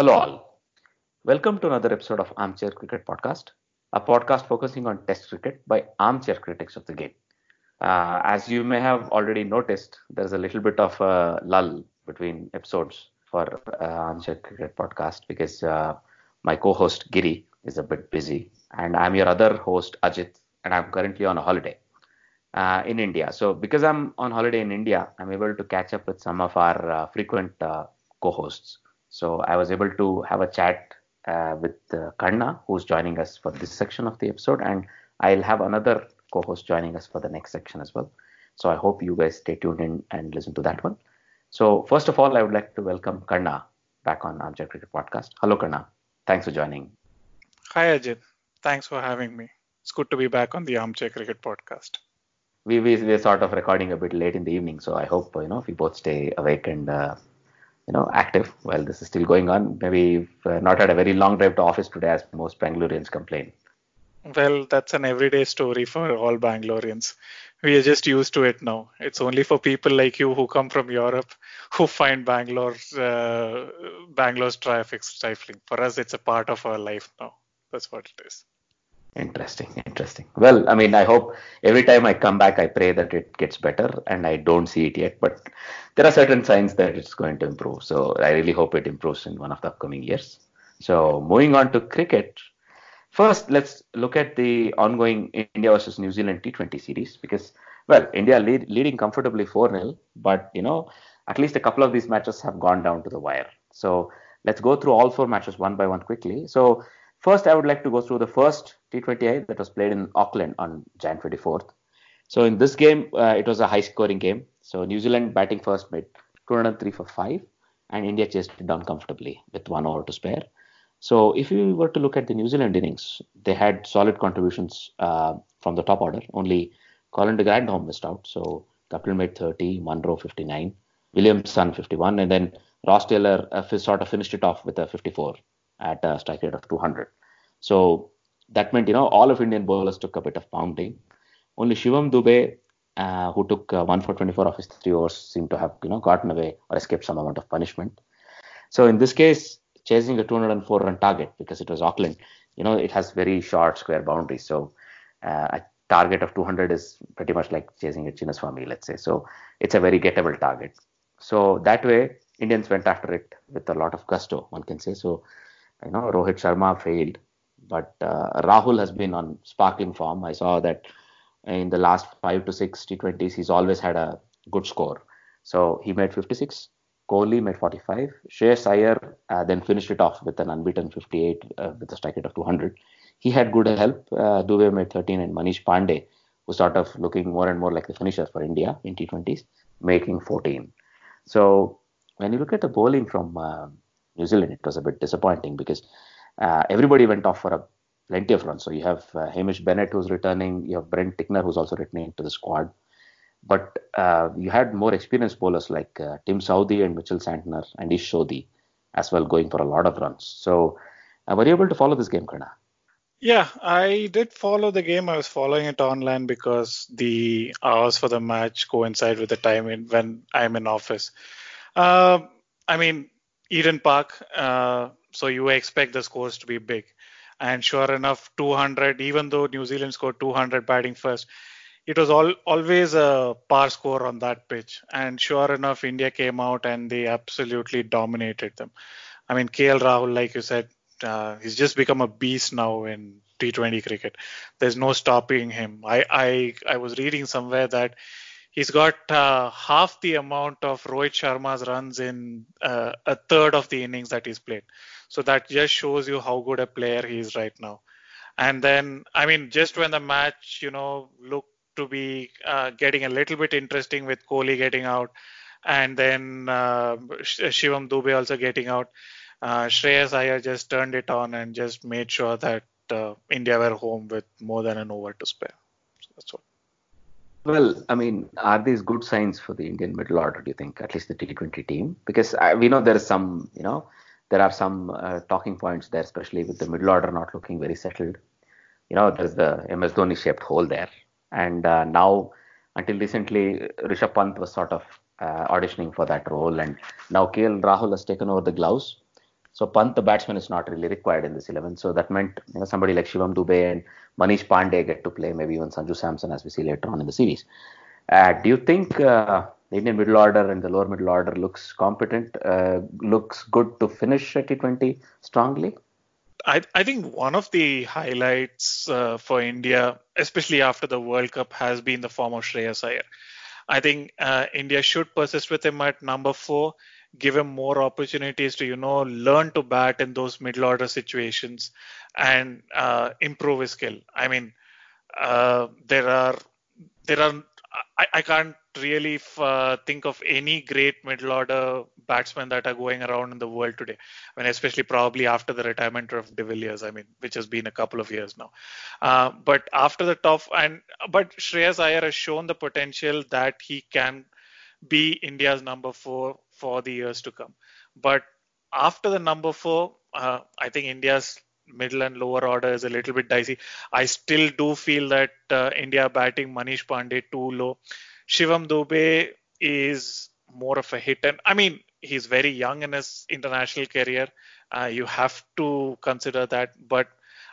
Hello, all. Welcome to another episode of Armchair Cricket Podcast, a podcast focusing on Test cricket by armchair critics of the game. Uh, as you may have already noticed, there's a little bit of a lull between episodes for uh, Armchair Cricket Podcast because uh, my co-host Giri is a bit busy, and I'm your other host Ajit, and I'm currently on a holiday uh, in India. So because I'm on holiday in India, I'm able to catch up with some of our uh, frequent uh, co-hosts. So I was able to have a chat uh, with uh, Kanna, who's joining us for this section of the episode, and I'll have another co-host joining us for the next section as well. So I hope you guys stay tuned in and listen to that one. So first of all, I would like to welcome Kanna back on Armchair Cricket Podcast. Hello, Kanna. Thanks for joining. Hi, Ajit. Thanks for having me. It's good to be back on the Armchair Cricket Podcast. We, we we're sort of recording a bit late in the evening, so I hope you know we both stay awake and uh, you know active while this is still going on. Maybe we've uh, not had a very long drive to office today, as most Bangaloreans complain. Well, that's an everyday story for all Bangaloreans. We are just used to it now. It's only for people like you who come from Europe who find Bangalore, uh, Bangalore's traffic stifling. For us, it's a part of our life now. That's what it is. Interesting, interesting. Well, I mean, I hope every time I come back, I pray that it gets better, and I don't see it yet, but there are certain signs that it's going to improve. So I really hope it improves in one of the upcoming years. So moving on to cricket, first let's look at the ongoing India versus New Zealand T20 series because, well, India lead, leading comfortably 4-0, but you know, at least a couple of these matches have gone down to the wire. So let's go through all four matches one by one quickly. So First, I would like to go through the first T20I that was played in Auckland on Jan 24th. So in this game, uh, it was a high-scoring game. So New Zealand batting first made 203 for five, and India chased it down comfortably with one over to spare. So if you were to look at the New Zealand innings, they had solid contributions uh, from the top order. Only Colin de Grandhomme missed out. So Guptill made 30, Munro 59, Williamson 51, and then Ross Taylor uh, sort of finished it off with a 54 at a strike rate of 200. So that meant, you know, all of Indian bowlers took a bit of pounding. Only Shivam Dube, uh, who took uh, 1 for 24 of his three overs, seemed to have, you know, gotten away or escaped some amount of punishment. So in this case, chasing a 204 run target because it was Auckland, you know, it has very short square boundaries. So uh, a target of 200 is pretty much like chasing a Chinnaswamy, let's say. So it's a very gettable target. So that way, Indians went after it with a lot of gusto, one can say. So you know, Rohit Sharma failed, but uh, Rahul has been on sparkling form. I saw that in the last five to six T20s, he's always had a good score. So he made 56. Kohli made 45. Shreyas Iyer uh, then finished it off with an unbeaten 58 uh, with a strike rate of 200. He had good help. Uh, Dube made 13 and Manish Pandey, who sort of looking more and more like the finisher for India in T20s, making 14. So when you look at the bowling from uh, New Zealand, it was a bit disappointing because uh, everybody went off for a plenty of runs. So you have uh, Hamish Bennett who's returning, you have Brent Tickner who's also returning to the squad. But uh, you had more experienced bowlers like uh, Tim Southee and Mitchell Santner and Ish Sodhi as well going for a lot of runs. So uh, were you able to follow this game, Kanna? Yeah, I did follow the game. I was following it online because the hours for the match coincide with the time in, when I'm in office. Uh, I mean, Eden Park, uh, so you expect the scores to be big. And sure enough, 200, even though New Zealand scored 200 batting first, it was all, always a par score on that pitch. And sure enough, India came out and they absolutely dominated them. I mean, KL Rahul, like you said, uh, he's just become a beast now in T20 cricket. There's no stopping him. I I, I was reading somewhere that he's got uh, half the amount of Rohit Sharma's runs in uh, a third of the innings that he's played. So that just shows you how good a player he is right now. And then, I mean, just when the match, you know, looked to be uh, getting a little bit interesting with Kohli getting out, and then uh, Shivam Dube also getting out uh, Shreyas Iyer just turned it on and just made sure that uh, India were home with more than an over to spare. So that's what. Well, I mean, are these good signs for the Indian middle order? Do you think, at least the T20 team? Because uh, we know there is some, you know, there are some uh, talking points there, especially with the middle order not looking very settled. You know, there's the MS Dhoni shaped hole there, and uh, now until recently, Rishabh Pant was sort of uh, auditioning for that role, and now KL Rahul has taken over the gloves. So Pant, the batsman, is not really required in this 11. So that meant you know somebody like Shivam Dube and Manish Pandey get to play, maybe even Sanju Samson as we see later on in the series. Uh, do you think uh, the Indian middle order and the lower middle order looks competent, uh, looks good to finish at T20 strongly? I, I think one of the highlights uh, for India, especially after the World Cup, has been the form of Shreyas Iyer. I think uh, India should persist with him at number four give him more opportunities to you know learn to bat in those middle order situations and uh, improve his skill i mean uh, there are there are I, I can't really f- uh, think of any great middle order batsmen that are going around in the world today. I mean, especially probably after the retirement of De Villiers, I mean, which has been a couple of years now. Uh, but after the top and but Shreyas Iyer has shown the potential that he can be India's number four for the years to come. But after the number four, uh, I think India's middle and lower order is a little bit dicey. I still do feel that uh, India batting Manish Pandey too low. Shivam Dube is more of a hit and I mean he's very young in his international career. Uh, you have to consider that, but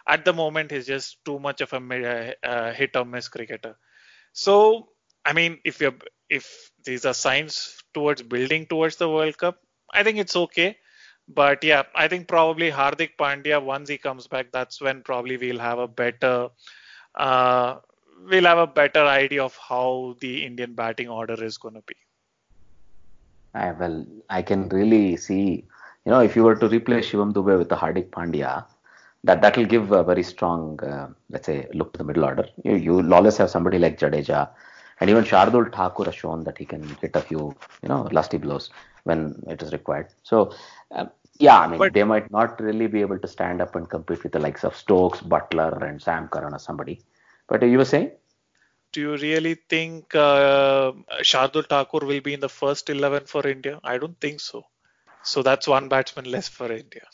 at the moment he's just too much of a uh, hit or miss cricketer. So I mean, if you're if these are signs towards building towards the World Cup, I think it's okay. But yeah, I think probably Hardik Pandya once he comes back, that's when probably we'll have a better uh, we'll have a better idea of how the Indian batting order is going to be. I well, I can really see, you know, if you were to replace Shivam Dube with the Hardik Pandya, that that will give a very strong, uh, let's say, look to the middle order. You, you always have somebody like Jadeja, and even Shardul Thakur has shown that he can hit a few, you know, lusty blows when it is required. So, uh, yeah, I mean, but, they might not really be able to stand up and compete with the likes of Stokes, Buttler, and Sam Curran or somebody. But you were saying? Do you really think uh, Shardul Thakur will be in the first 11 for India? I don't think so. So that's one batsman less for India.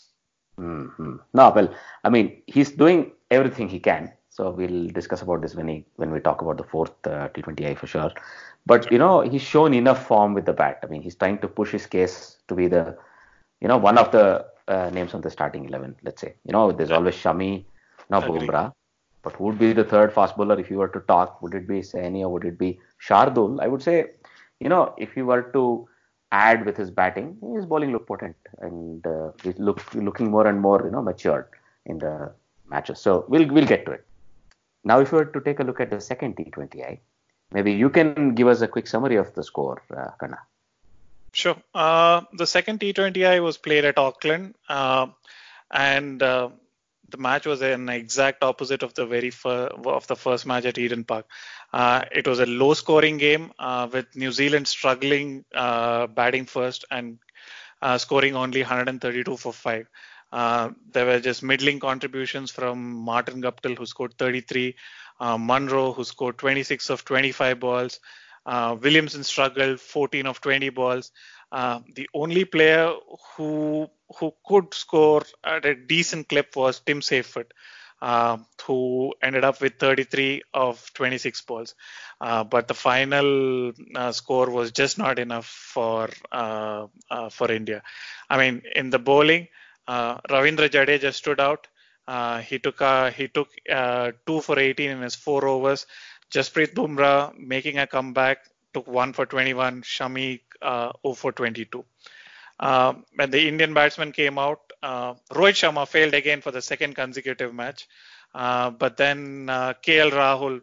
Mm-hmm. No, well, I mean, he's doing everything he can. So we'll discuss about this when he when we talk about the fourth uh, T20I for sure. But you know he's shown enough form with the bat. I mean he's trying to push his case to be the you know one of the uh, names on the starting eleven. Let's say you know there's always Shami, now Bumrah. But who would be the third fast bowler if you were to talk? Would it be Saini or would it be Shardul? I would say you know if you were to add with his batting, his bowling looked potent and uh, he's look, looking more and more you know matured in the matches. So we'll we'll get to it. Now, if you were to take a look at the second T20I, maybe you can give us a quick summary of the score, uh, Kanna. Sure. Uh, the second T20I was played at Auckland, uh, and uh, the match was an exact opposite of the very fir- of the first match at Eden Park. Uh, it was a low-scoring game uh, with New Zealand struggling uh, batting first and scoring only 132 for five. Uh, there were just middling contributions from Martin Guptill, who scored 33, uh, Munro, who scored 26 of 25 balls. Uh, Williamson struggled 14 of 20 balls. Uh, the only player who who could score at a decent clip was Tim Seifert, uh, who ended up with 33 of 26 balls. Uh, but the final uh, score was just not enough for uh, for India. I mean, in the bowling, uh, Ravindra Jadeja just stood out. Uh, he took uh, he took uh, two for 18 in his four overs. Jasprit Bumrah making a comeback took one for 21. Shami uh, 0 for 22. Uh, when the Indian batsman came out, uh, Rohit Sharma failed again for the second consecutive match. But then KL Rahul,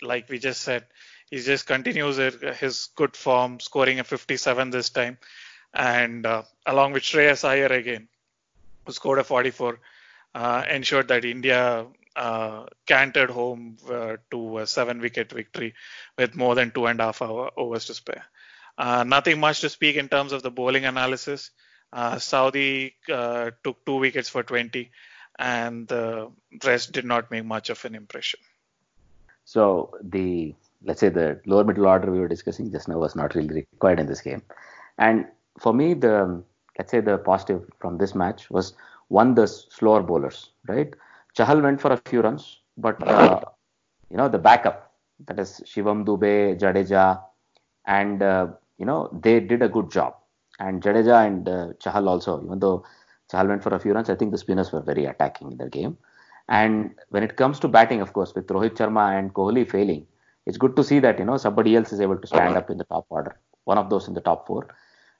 like we just said, he just continues his good form, scoring a 57 this time, and along with Shreyas Iyer again, who scored a 44, uh, ensured that India uh, cantered home uh, to a seven-wicket victory with more than two and a half hour overs to spare. Nothing much to speak in terms of the bowling analysis. Southee took two wickets for 20, and the rest did not make much of an impression. So the let's say the lower middle order we were discussing just now was not really required in this game. And for me, the let's say the positive from this match was one the slower bowlers, right? Chahal went for a few runs, but uh, you know the backup that is Shivam Dube, Jadeja, and uh, you know they did a good job. And Jadeja and uh, Chahal also, even though Chahal went for a few runs, I think the spinners were very attacking in the game. And when it comes to batting, of course, with Rohit Sharma and Kohli failing, it's good to see that you know somebody else is able to stand up in the top order. One of those in the top four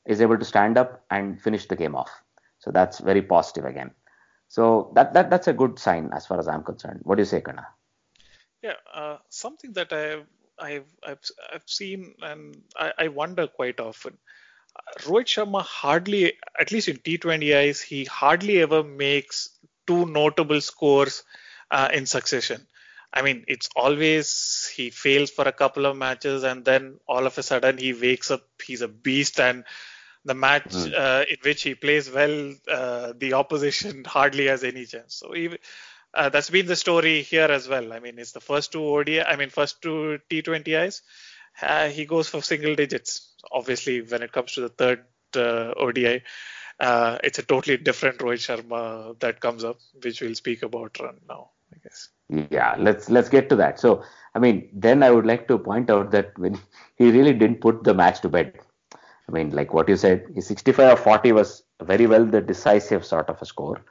is able to stand up and finish the game off. So that's very positive again. So that, that that's a good sign as far as I'm concerned. What do you say, Kanna? Yeah, uh, something that I've I've I've, seen and I, I wonder quite often. Rohit Sharma hardly, at least in T20Is, he hardly ever makes two notable scores uh, in succession. I mean, it's always he fails for a couple of matches and then all of a sudden he wakes up, he's a beast, and the match Mm. uh, in which he plays well, uh, the opposition hardly has any chance. So even, uh, that's been the story here as well. I mean, it's the first two ODI, I mean, first two T20Is, uh, he goes for single digits. Obviously, when it comes to the third uh, ODI, uh, it's a totally different Rohit Sharma that comes up, which we'll speak about run now, I guess. Yeah, let's let's get to that. So, I mean, then I would like to point out that when he really didn't put the match to bed. I mean, like what you said, 65 or 40 was very well the decisive sort of a score.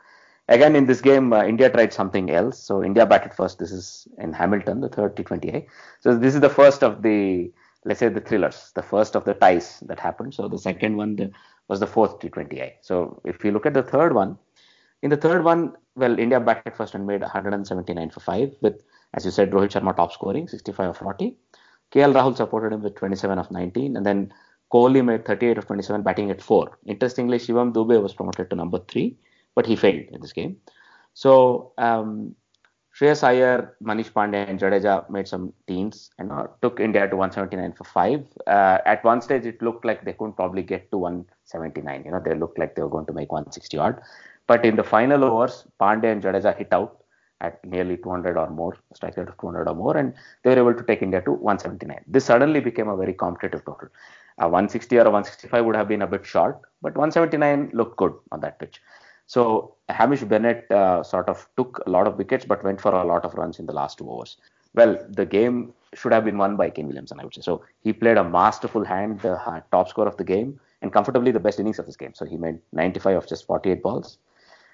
Again, in this game, uh, India tried something else. So India batted first. This is in Hamilton, the third T20I. So this is the first of the, let's say, the thrillers, the first of the ties that happened. So the second one the, was the fourth T20I. So if you look at the third one, in the third one, well, India batted first and made 179 for five with, as you said, Rohit Sharma top scoring, 65 of 40. KL Rahul supported him with 27 of 19, and then Kohli made 38 of 27, batting at four. Interestingly, Shivam Dube was promoted to number three, but he failed in this game. So um, Shreyas Iyer, Manish Pandey, and Jadeja made some teens and uh, took India to 179 for five. Uh, at one stage, it looked like they couldn't probably get to 179. You know, they looked like they were going to make 160 odd. But in the final overs, Pandey and Jadeja hit out at nearly 200 or more, strike rate of 200 or more, and they were able to take India to 179. This suddenly became a very competitive total. A 160 or a 165 would have been a bit short, but 179 looked good on that pitch. So Hamish Bennett uh, sort of took a lot of wickets, but went for a lot of runs in the last two overs. Well, the game should have been won by Kane Williamson, I would say. So he played a masterful hand, the uh, top score of the game, and comfortably the best innings of this game. So he made 95 of just 48 balls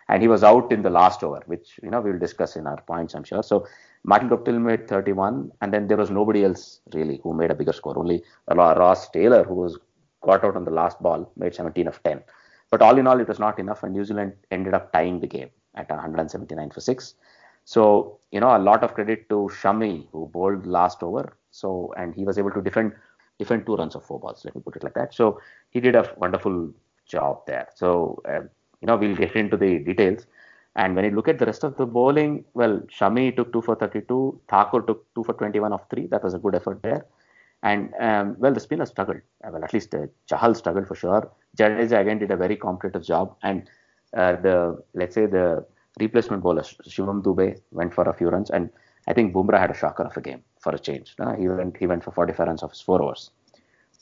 and he was out in the last over, which you know we'll discuss in our points, I'm sure. So Martin Guptill made 31, and then there was nobody else really who made a bigger score. Only Ross Taylor, who was got out on the last ball, made 17 of 10. But all in all, it was not enough, and New Zealand ended up tying the game at 179 for six. So you know a lot of credit to Shami who bowled last over. So and he was able to defend defend two runs of four balls. Let me put it like that. So he he did a wonderful job there. So, uh, you know, we'll get into the details. And when you look at the rest of the bowling, well, Shami took 2 for 32, Thakur took 2 for 21 of 3. That was a good effort there. And, um, well, the spinners struggled. Uh, well, at least uh, Chahal struggled for sure. Jadeja again did a very competitive job. And uh, the, let's say, the replacement bowler, Shivam Dube, went for a few runs. And I think Bumrah had a shocker of a game for a change. No? He, went, he went for 45 runs of his four overs.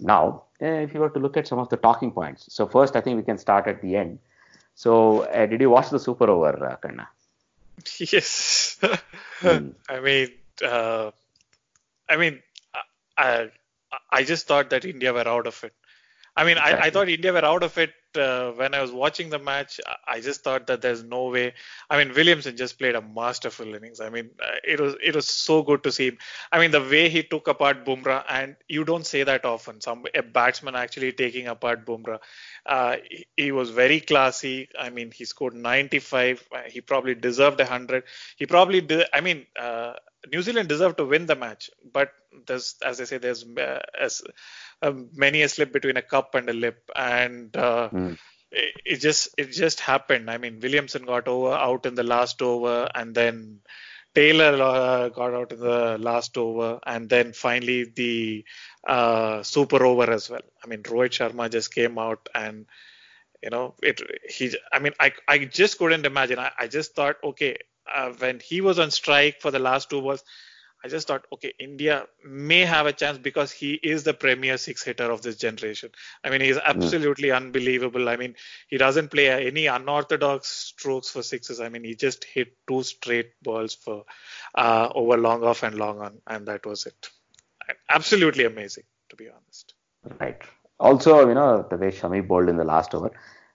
Now, eh, if you were to look at some of the talking points, so first I think we can start at the end. So, uh, did you watch the Super Over, uh, Kanna? Yes. hmm. I mean, uh, I mean, I, I just thought that India were out of it. I mean, exactly. I, I thought India were out of it uh, when I was watching the match, I just thought that there's no way. I mean, Williamson just played a masterful innings. I mean, uh, it was it was so good to see him. I mean, the way he took apart Bumrah, and you don't say that often. Some a batsman actually taking apart Bumrah. Uh, he, he, was very classy. I mean, he scored 95. Uh, he probably deserved 100. He probably did. I mean. Uh, New Zealand deserved to win the match, but there's, as I say, there's uh, as, many a slip between a cup and a lip, and uh, mm. it, it, just it just happened. I mean, Williamson got over out in the last over, and then Taylor uh, got out in the last over, and then finally the uh, super over as well. I mean, Rohit Sharma just came out and you know it he i mean i i just couldn't imagine i, I just thought okay uh, when he was on strike for the last two balls, I just thought, okay, India may have a chance because he is the premier six hitter of this generation. I mean, he's absolutely mm. unbelievable. I mean, he doesn't play any unorthodox strokes for sixes. I mean, he just hit two straight balls for uh, over long off and long on, and that was it. Absolutely amazing, to be honest. Right. Also, you know, the way Shami bowled in the last over,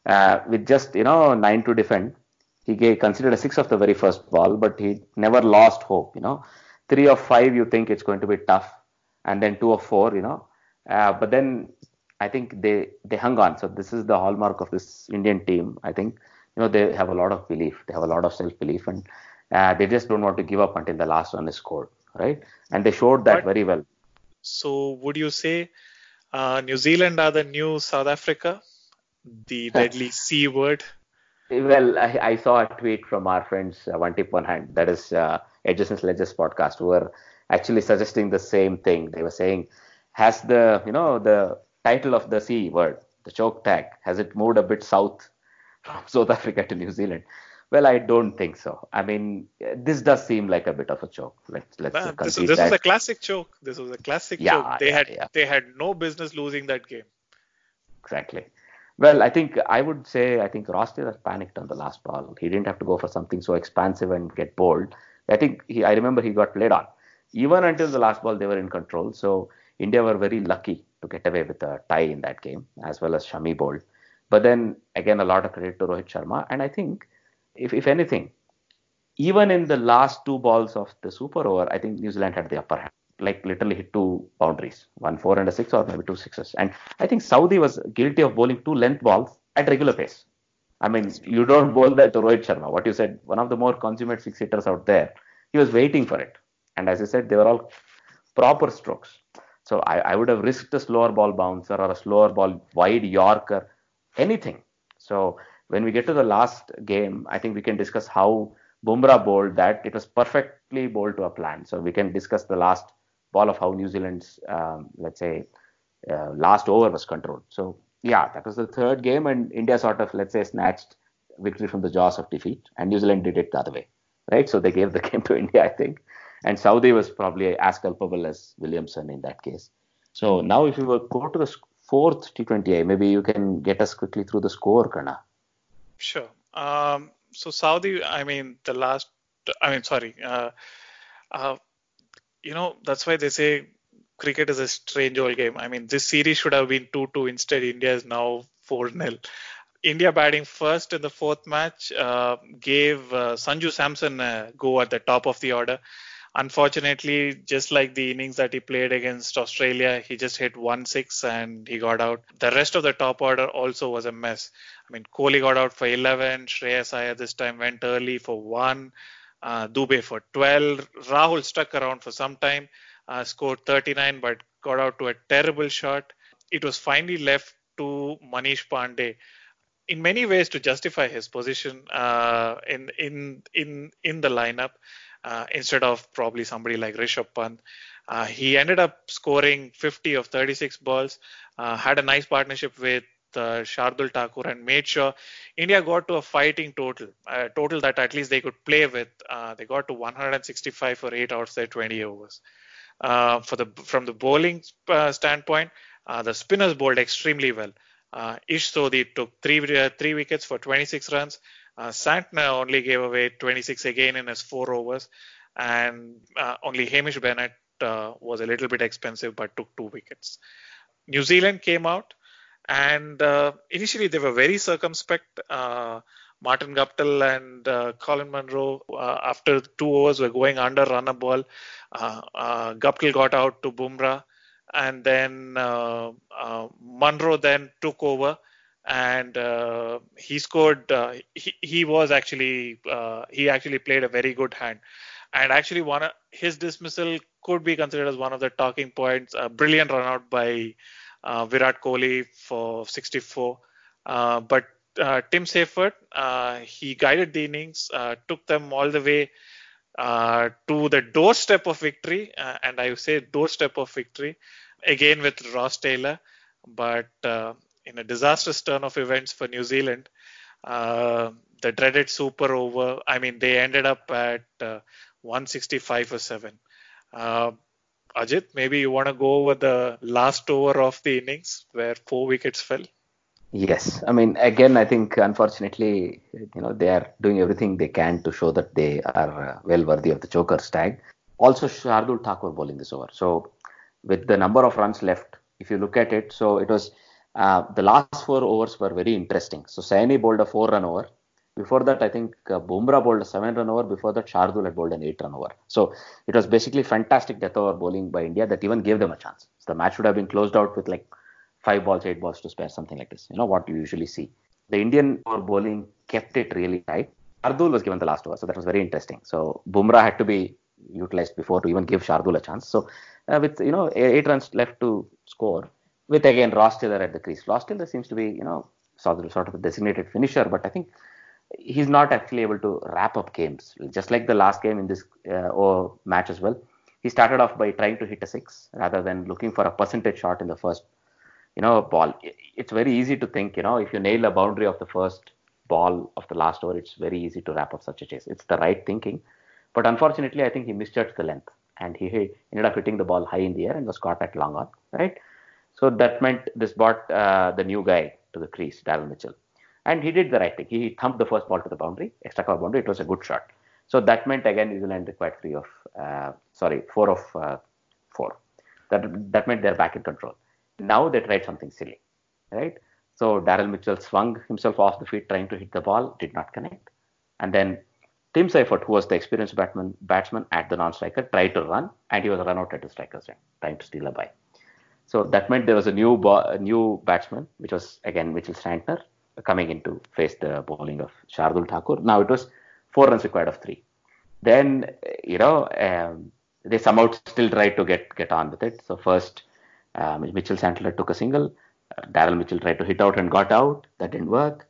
uh, with just you know nine to defend, he gave, considered a six of the very first ball, but he never lost hope. You know, three of five, you think it's going to be tough, and then two of four, you know, uh, but then I think they they hung on. So this is the hallmark of this Indian team. I think you know they have a lot of belief, they have a lot of self belief, and uh, they just don't want to give up until the last run is scored, right? And they showed that very well. So would you say uh, New Zealand are the new South Africa, the deadly C word? Well, I, I, saw a tweet from our friends, uh, One Tip One Hand, that is uh, Edges and Sledges podcast, who were actually suggesting the same thing. They were saying, has the, you know, the title of the C word, the choke tag, has it moved a bit south from South Africa to New Zealand? Well, I don't think so. I mean, this does seem like a bit of a choke. Let's let's Man, this, this was a classic choke. This was a classic yeah, choke. They yeah, had yeah. they had no business losing that game. Exactly. Well, I think I would say I think Ross Taylor panicked on the last ball. He didn't have to go for something so expansive and get bold. I think he, I remember he got played on. Even until the last ball, they were in control. So India were very lucky to get away with a tie in that game, as well as Shami bowled. But then again, a lot of credit to Rohit Sharma. And I think, if if anything, even in the last two balls of the super over, I think New Zealand had the upper hand like literally hit two boundaries, one four and a six, or maybe two sixes. And I think Southee was guilty of bowling two length balls at regular pace. I mean, you don't bowl that to Rohit Sharma. What you said, one of the more consummate six hitters out there, he was waiting for it. And as I said, they were all proper strokes. So I, I would have risked a slower ball bouncer or a slower ball wide Yorker, anything. So when we get to the last game, I think we can discuss how Bumrah bowled that. It was perfectly bowled to a plan. So we can discuss the last ball of how New Zealand's, um, let's say, uh, last over was controlled. So, yeah, that was the third game, and India sort of, let's say, snatched victory from the jaws of defeat, and New Zealand did it the other way, right? So they gave the game to India, I think. And Southee was probably as culpable as Williamson in that case. So now, if you go to the fourth T20I, maybe you can get us quickly through the score, Kanna. Sure. Um, so Southee, I mean, the last, I mean, sorry, uh, uh, you know, that's why they say cricket is a strange old game. I mean, this series should have been 2 2. Instead, India is now 4 0. India batting first in the fourth match uh, gave uh, Sanju Samson a go at the top of the order. Unfortunately, just like the innings that he played against Australia, he just hit 1 6 and he got out. The rest of the top order also was a mess. I mean, Kohli got out for 11, Shreyas Iyer this time went early for 1 uh, Dube for 12. Rahul stuck around for some time, uh, scored 39, but got out to a terrible shot. It was finally left to Manish Pandey in many ways to justify his position uh, in in in in the lineup uh, instead of probably somebody like Rishabh Pant. Uh, he ended up scoring 50 of 36 balls, uh, had a nice partnership with uh, Shardul Thakur and made sure India got to a fighting total, a total that at least they could play with. Uh, they got to 165 for eight outs their 20 overs. Uh, for the from the bowling uh, standpoint, uh, the spinners bowled extremely well. Uh, Ish Sodhi took three three wickets for 26 runs. Santner only gave away 26 again in his four overs, and only Hamish Bennett was a little bit expensive but took two wickets. New Zealand came out and uh, initially, they were very circumspect. Uh, Martin Guptill and uh, Colin Munro, uh, after two overs, were going under run a ball. Uh, uh, Guptill got out to Bumrah, and then Munro then took over, and he scored. he he was actually he actually played a very good hand, and actually one his dismissal could be considered as one of the talking points. A brilliant run out by uh, Virat Kohli for 64. Uh, but uh, Tim Seifert, uh, he guided the innings, uh, took them all the way uh, to the doorstep of victory, and I say doorstep of victory again with Ross Taylor. But in a disastrous turn of events for New Zealand, the dreaded super over, I mean, they ended up at 165 for 7. Ajit, maybe you want to go over the last over of the innings where four wickets fell. Yes, I mean, again, I think unfortunately, you know, they are doing everything they can to show that they are uh, well worthy of the choker's tag. Also, Shardul Thakur bowling this over. So, with the number of runs left, if you look at it, so it was uh, the last four overs were very interesting. So, Saini bowled a four run over. Before that, I think uh, bowled a seven run over. Before that, Shardul had bowled an eight run over. So it was basically fantastic death over bowling by India that even gave them a chance. So the match would have been closed out with like five balls, eight balls to spare, something like this. You know what you usually see. The Indian over bowling kept it really tight. Shardul was given the last over, so that was very interesting. So Bumrah had to be utilized before to even give Shardul a chance. So uh, with you know eight runs left to score, with again Ross Taylor at the crease. Ross Taylor seems to be you know sort of a designated finisher, but I think he's not actually able to wrap up games. Just like the last game in this uh, match as well, he started off by trying to hit a six rather than looking for a percentage shot in the first, you know, ball. It's very easy to think, you know, if you nail a boundary of the first ball of the last over, it's very easy to wrap up such a chase. It's the right thinking, but unfortunately, I think he misjudged the length and he ended up hitting the ball high in the air and was caught at long on, right? So that meant this brought uh, the new guy to the crease, Daryl Mitchell and he did the right thing. He thumped the first ball to the boundary, extra cover boundary. It was a good shot. So that meant again New Zealand required three of, uh, sorry, four of uh, four. That that meant they're back in control. Now they tried something silly, right? So Daryl Mitchell swung himself off the feet trying to hit the ball, did not connect, and then Tim Seifert, who was the experienced batsman, batsman at the non-striker, tried to run, and he was run out at the striker's end, trying to steal a bye. So that meant there was a new bo- a new batsman, which was again Mitchell Santner, coming in to face the bowling of Shardul Thakur. Now it was four runs required of three. Then you know um, they somehow still tried to get get on with it. So first um, Mitchell Santner took a single. Uh, Daryl Mitchell tried to hit out and got out. That didn't work.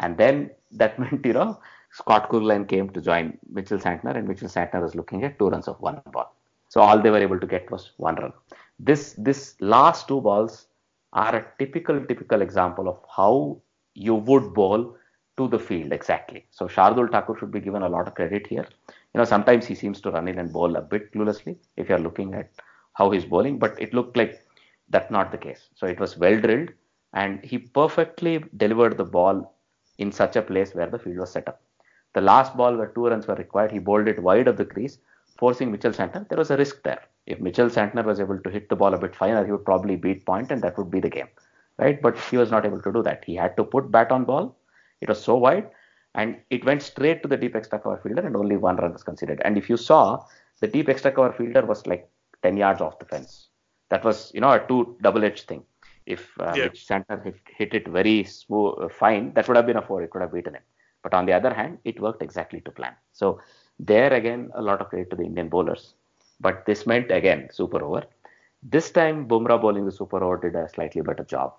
And then that meant you know Scott Kuggeleijn came to join Mitchell Santner, and Mitchell Santner was looking at two runs of one ball. So all they were able to get was one run. This this last two balls are a typical typical example of how you would bowl to the field exactly. So Shardul Thakur should be given a lot of credit here. You know, sometimes he seems to run in and bowl a bit cluelessly if you're looking at how he's bowling, but it looked like that's not the case. So it was well drilled and he perfectly delivered the ball in such a place where the field was set up. The last ball where two runs were required, he bowled it wide of the crease, forcing Mitchell Santner. There was a risk there. If Mitchell Santner was able to hit the ball a bit finer, he would probably beat point and that would be the game right? But he was not able to do that. He had to put bat on ball. It was so wide, and it went straight to the deep extra cover fielder, and only one run was considered. And if you saw, the deep extra cover fielder was like 10 yards off the fence. That was, you know, a two double-edged thing. If uh, yeah. Santner hit, hit, it very smooth, uh, fine, that would have been a four. It would have beaten him. But on the other hand, it worked exactly to plan. So there again, a lot of credit to the Indian bowlers. But this meant again super over. This time, Bumrah bowling the super over did a slightly better job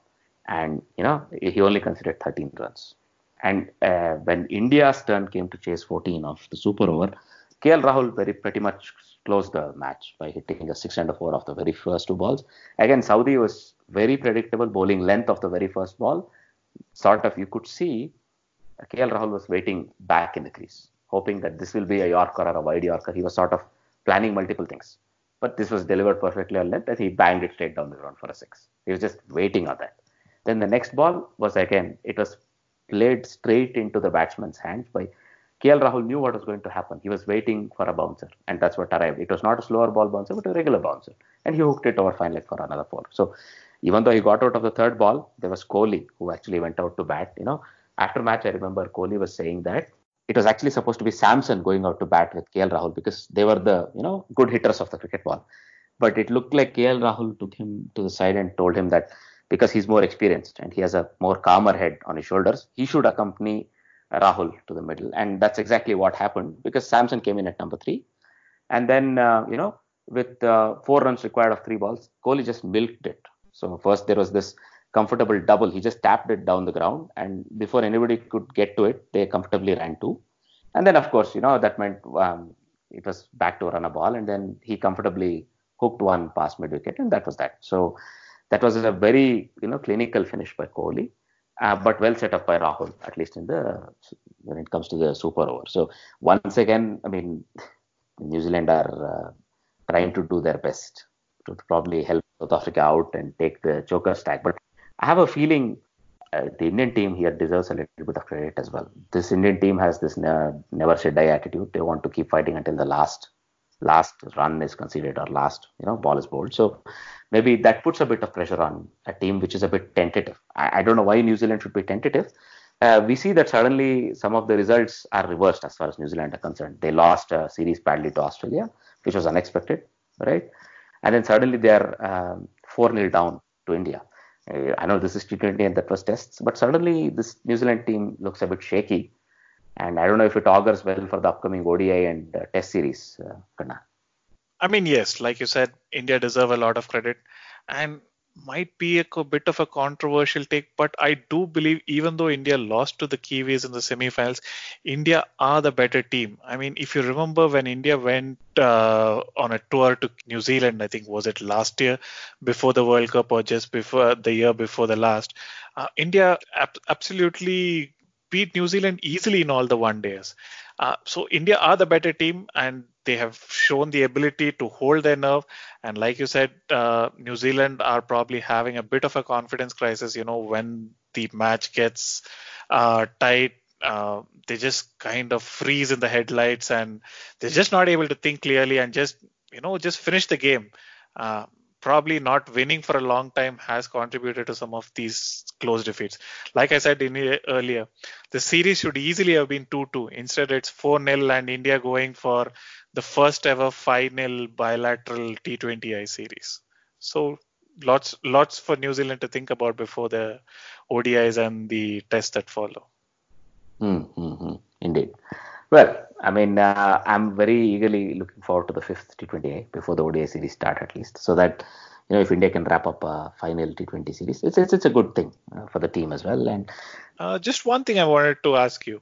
and you know he only considered 13 runs. And uh, when India's turn came to chase 14 of the super over, KL Rahul very pretty much closed the match by hitting a six and a four of the very first two balls. Again, Southee was very predictable, bowling length of the very first ball. Sort of, you could see KL Rahul was waiting back in the crease, hoping that this will be a Yorker or a wide Yorker. He was sort of planning multiple things. But this was delivered perfectly on length and he banged it straight down the ground for a six. He was just waiting on that. Then the next ball was again, it was played straight into the batsman's hands by KL Rahul knew what was going to happen. He was waiting for a bouncer, and that's what arrived. It was not a slower ball bouncer, but a regular bouncer. And he hooked it over fine leg for another four. So even though he got out of the third ball, there was Kohli who actually went out to bat. You know, after match, I remember Kohli was saying that it was actually supposed to be Samson going out to bat with KL Rahul because they were the you know good hitters of the cricket ball. But it looked like KL Rahul took him to the side and told him that because he's more experienced and he has a more calmer head on his shoulders, he should accompany Rahul to the middle. And that's exactly what happened because Samson came in at number three. And then, uh, you know, with uh, four runs required of three balls, Kohli just milked it. So first there was this comfortable double. He just tapped it down the ground. And before anybody could get to it, they comfortably ran two. And then, of course, you know, that meant um, it was back to run a ball. And then he comfortably hooked one past mid wicket. And that was that. So that was a very, you know, clinical finish by Kohli uh, but well set up by Rahul, at least in the when it comes to the super over. So once again, I mean, New Zealand are uh, trying to do their best to probably help South Africa out and take the choker stack. But I have a feeling uh, the Indian team here deserves a little bit of credit as well. This Indian team has this ne- never say die attitude. They want to keep fighting until the last last run is conceded or last you know ball is bowled. So maybe that puts a bit of pressure on a team which is a bit tentative. I, I don't know why New Zealand should be tentative. Uh, we see that suddenly some of the results are reversed as far as New Zealand are concerned. They lost a series badly to Australia, which was unexpected, right? And then suddenly they are um, 4 0 down to India. Uh, I know this is T20 and that was tests, but suddenly this New Zealand team looks a bit shaky. And I don't know if it augurs well for the upcoming ODI and uh, Test series, uh. I mean, yes, like you said, India deserve a lot of credit, and might be a co- bit of a controversial take, but I do believe even though India lost to the Kiwis in the semi-finals, India are the better team. I mean, if you remember when India went uh, on a tour to New Zealand, I think was it last year before the World Cup or just before the year before the last, uh, India ab- absolutely beat New Zealand easily in all the one days. Uh, so India are the better team, and they have shown the ability to hold their nerve. And like you said, uh, New Zealand are probably having a bit of a confidence crisis. You know, when the match gets uh, tight, uh, they just kind of freeze in the headlights, and they're just not able to think clearly and just you know just finish the game. Probably not winning for a long time has contributed to some of these close defeats. Like I said in, earlier, the series should easily have been 2-2. Instead, it's 4-0 and India going for the first ever 5-0 bilateral T20I series. So lots lots for New Zealand to think about before the ODIs and the tests that follow. Mm-hmm. Indeed. Well, I mean, uh, I'm very eagerly looking forward to the fifth T20I before the ODI series start at least, so that you know if India can wrap up a final T20 series, it's it's, it's a good thing uh, for the team as well. And uh, just one thing I wanted to ask you: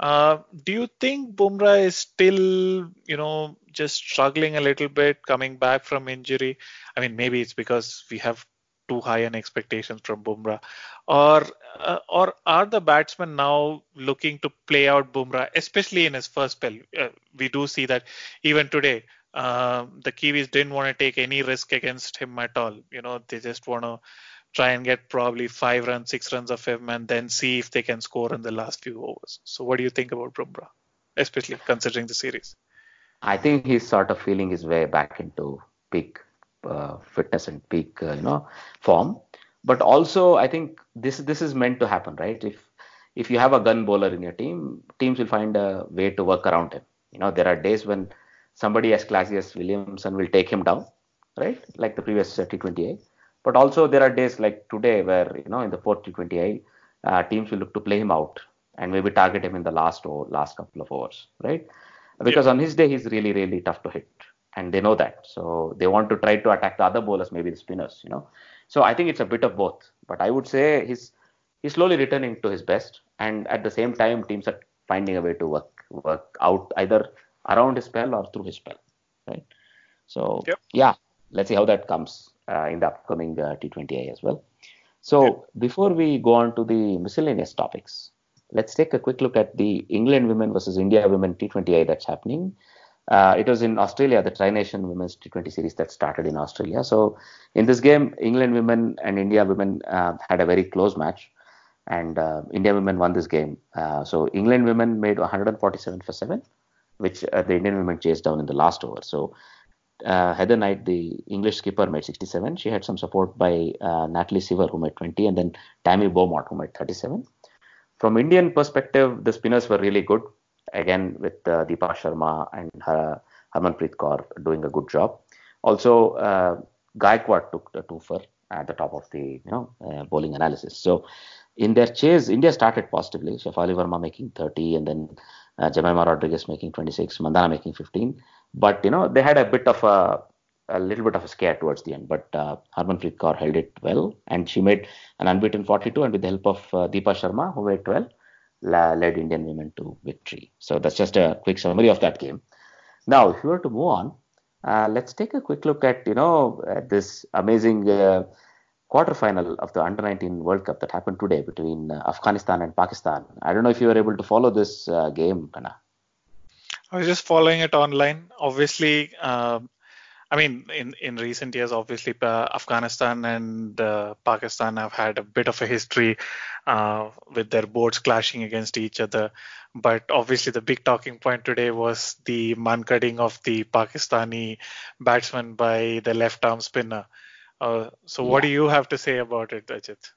uh, Do you think Bumrah is still, you know, just struggling a little bit coming back from injury? I mean, maybe it's because we have too high an expectations from Bumrah, or uh, or are the batsmen now looking to play out Bumrah, especially in his first spell? Uh, we do see that even today, uh, the Kiwis didn't want to take any risk against him at all. You know, they just want to try and get probably five runs, six runs of him, and then see if they can score in the last few overs. So, what do you think about Bumrah, especially considering the series? I think he's sort of feeling his way back into peak fitness and peak, uh, you know, form. But also, I think this this is meant to happen, right? If if you have a gun bowler in your team, teams will find a way to work around him. You know, there are days when somebody as classy as Williamson will take him down, right? Like the previous T20I. But also there are days like today where you know in the fourth T20I, uh, teams will look to play him out and maybe target him in the last or last couple of hours right? Because on his day he's really really tough to hit, and they know that. So they want to try to attack the other bowlers, maybe the spinners, you know. So I think it's a bit of both. But I would say he's he's slowly returning to his best, and at the same time, teams are finding a way to work work out either around his spell or through his spell, right? So Yep. yeah, let's see how that comes uh, in the upcoming uh, T20I as well. So before we go on to the miscellaneous topics, let's take a quick look at the England women versus India women T20I that's happening. Uh, it was in Australia, the Tri Nation Women's T20 series that started in Australia. So in this game, England women and India women uh, had a very close match, and uh, India women won this game. Uh, so England women made 147 for seven, which uh, the Indian women chased down in the last over. So uh, Heather Knight, the English skipper, made 67. She had some support by Natalie Sciver, who made 20, and then Tammy Beaumont, who made 37. From Indian perspective, the spinners were really good. Again, with uh, Deepti Sharma and her, Harmanpreet Kaur doing a good job. Also, uh, Gaikwad took the two for at the top of the you know uh, bowling analysis. So in their chase, India started positively. Shafali Verma making 30, and then uh, Jemimah Rodrigues making 26, Mandhana making 15. But you know they had a bit of a a little bit of a scare towards the end. But uh, Harmanpreet Kaur held it well, and she made an unbeaten 42, and with the help of uh, Deepti Sharma, who made 12, la- led Indian women to victory. So that's just a quick summary of that game. Now, if you were to move on, uh, let's take a quick look at you know uh, this amazing uh, quarterfinal of the Under 19 World Cup that happened today between uh, Afghanistan and Pakistan. I don't know if you were able to follow this uh, game, Kanna. I was just following it online. Obviously, um, I mean, in, in recent years, obviously, uh, Afghanistan and uh, Pakistan have had a bit of a history uh, with their boards clashing against each other. But obviously, the big talking point today was the Mankading of the Pakistani batsman by the left arm spinner. Uh, so, what do you have to say about it, Ajit?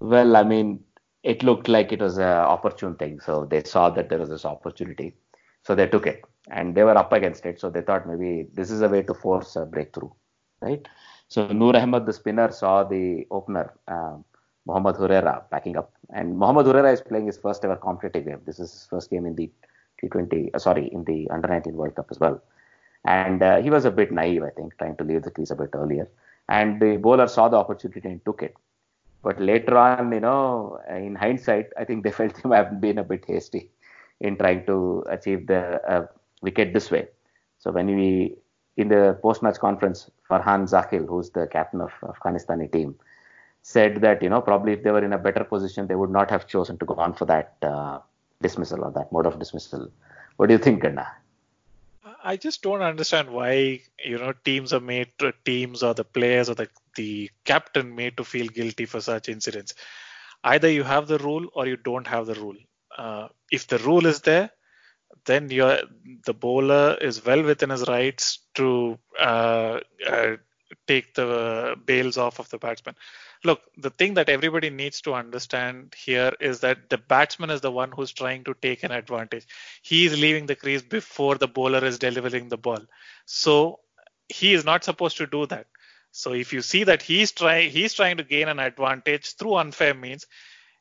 Well, I mean, it looked like it was an opportune thing. So they saw that there was this opportunity. So they took it and they were up against it. So they thought maybe this is a way to force a breakthrough, right? So Noor Ahmed, the spinner, saw the opener, um, Mohammad Hurera, backing up. And Mohammad Hurera is playing his first ever competitive game. This is his first game in the T20, uh, sorry, in the Under 19 World Cup as well. And uh, he was a bit naive, I think, trying to leave the crease a bit earlier. And the bowler saw the opportunity and took it. But later on, you know, in hindsight, I think they felt they might have been a bit hasty in trying to achieve the uh, wicket this way. So when we in the post-match conference, Farhan Zakhil, who's the captain of Afghanistani team, said that you know probably if they were in a better position, they would not have chosen to go on for that uh, dismissal or that mode of dismissal. What do you think, Kanna? I just don't understand why you know teams are made to, teams or the players or the the captain made to feel guilty for such incidents. Either you have the rule or you don't have the rule. Uh, if the rule is there, then you're, the bowler is well within his rights to uh, uh, take the bails off of the batsman. Look, the thing that everybody needs to understand here is that the batsman is the one who's trying to take an advantage. He is leaving the crease before the bowler is delivering the ball. So he is not supposed to do that. So if you see that he's trying he's trying to gain an advantage through unfair means,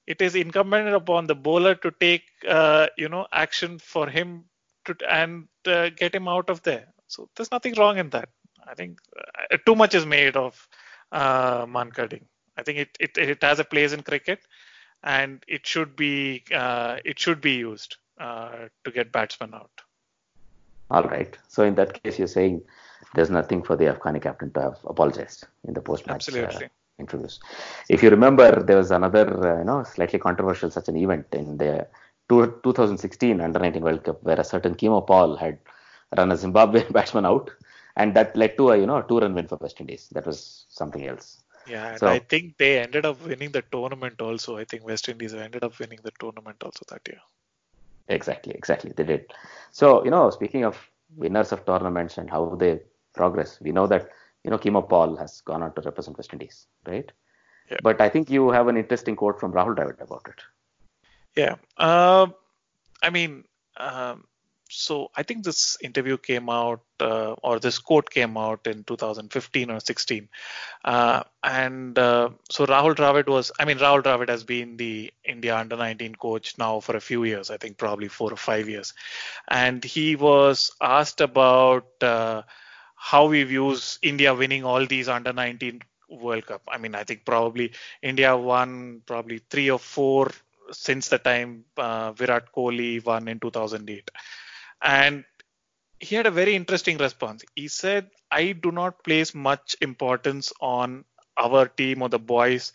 it is incumbent upon the bowler to take uh, you know action for him to and uh, get him out of there. So there's nothing wrong in that. I think uh, too much is made of uh, Mankading. I think it, it it has a place in cricket, and it should be uh, it should be used uh, to get batsmen out. All right. So in that case, you're saying there's nothing for the Afghani captain to have apologized in the post-match uh, Absolutely. Interviews. If you remember, there was another, uh, you know, slightly controversial such an event in the two, 2016 Under-19 World Cup where a certain Keemo Paul had run a Zimbabwe batsman out, and that led to a, you know, two-run win for West Indies. That was something else. Yeah, and So- I think they ended up winning the tournament also. I think West Indies ended up winning the tournament also that year. Exactly, exactly. They did. So, you know, speaking of winners of tournaments and how they progress, we know that, you know, Keemo Paul has gone on to represent West Indies, right? Yeah. But I think you have an interesting quote from Rahul Dravid about it. Yeah. Um, I mean, um, so I think this interview came out, uh, or this quote came out in 2015 or 16. Uh, and uh, so Rahul Dravid was, I mean, Rahul Dravid has been the India under 19 coach now for a few years, I think probably four or five years. And he was asked about uh, how we views India winning all these under 19 World Cup. I mean, I think probably India won probably three or four since the time uh, Virat Kohli won in 2008. And he had a very interesting response. He said, I do not place much importance on our team or the boys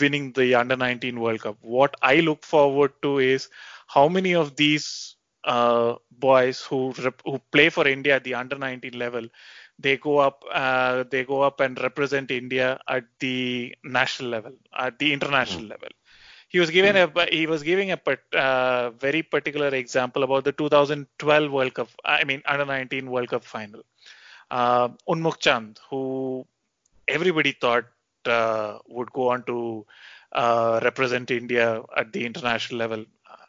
winning the under 19 World Cup. What I look forward to is how many of these uh, boys who rep- who play for India at the under 19 level they go up uh, they go up and represent India at the national level at the international mm. level he was given mm. a he was giving a uh, very particular example about the 2012 World Cup I mean under 19 World Cup final uh, Chand who everybody thought uh, would go on to uh, represent India at the international level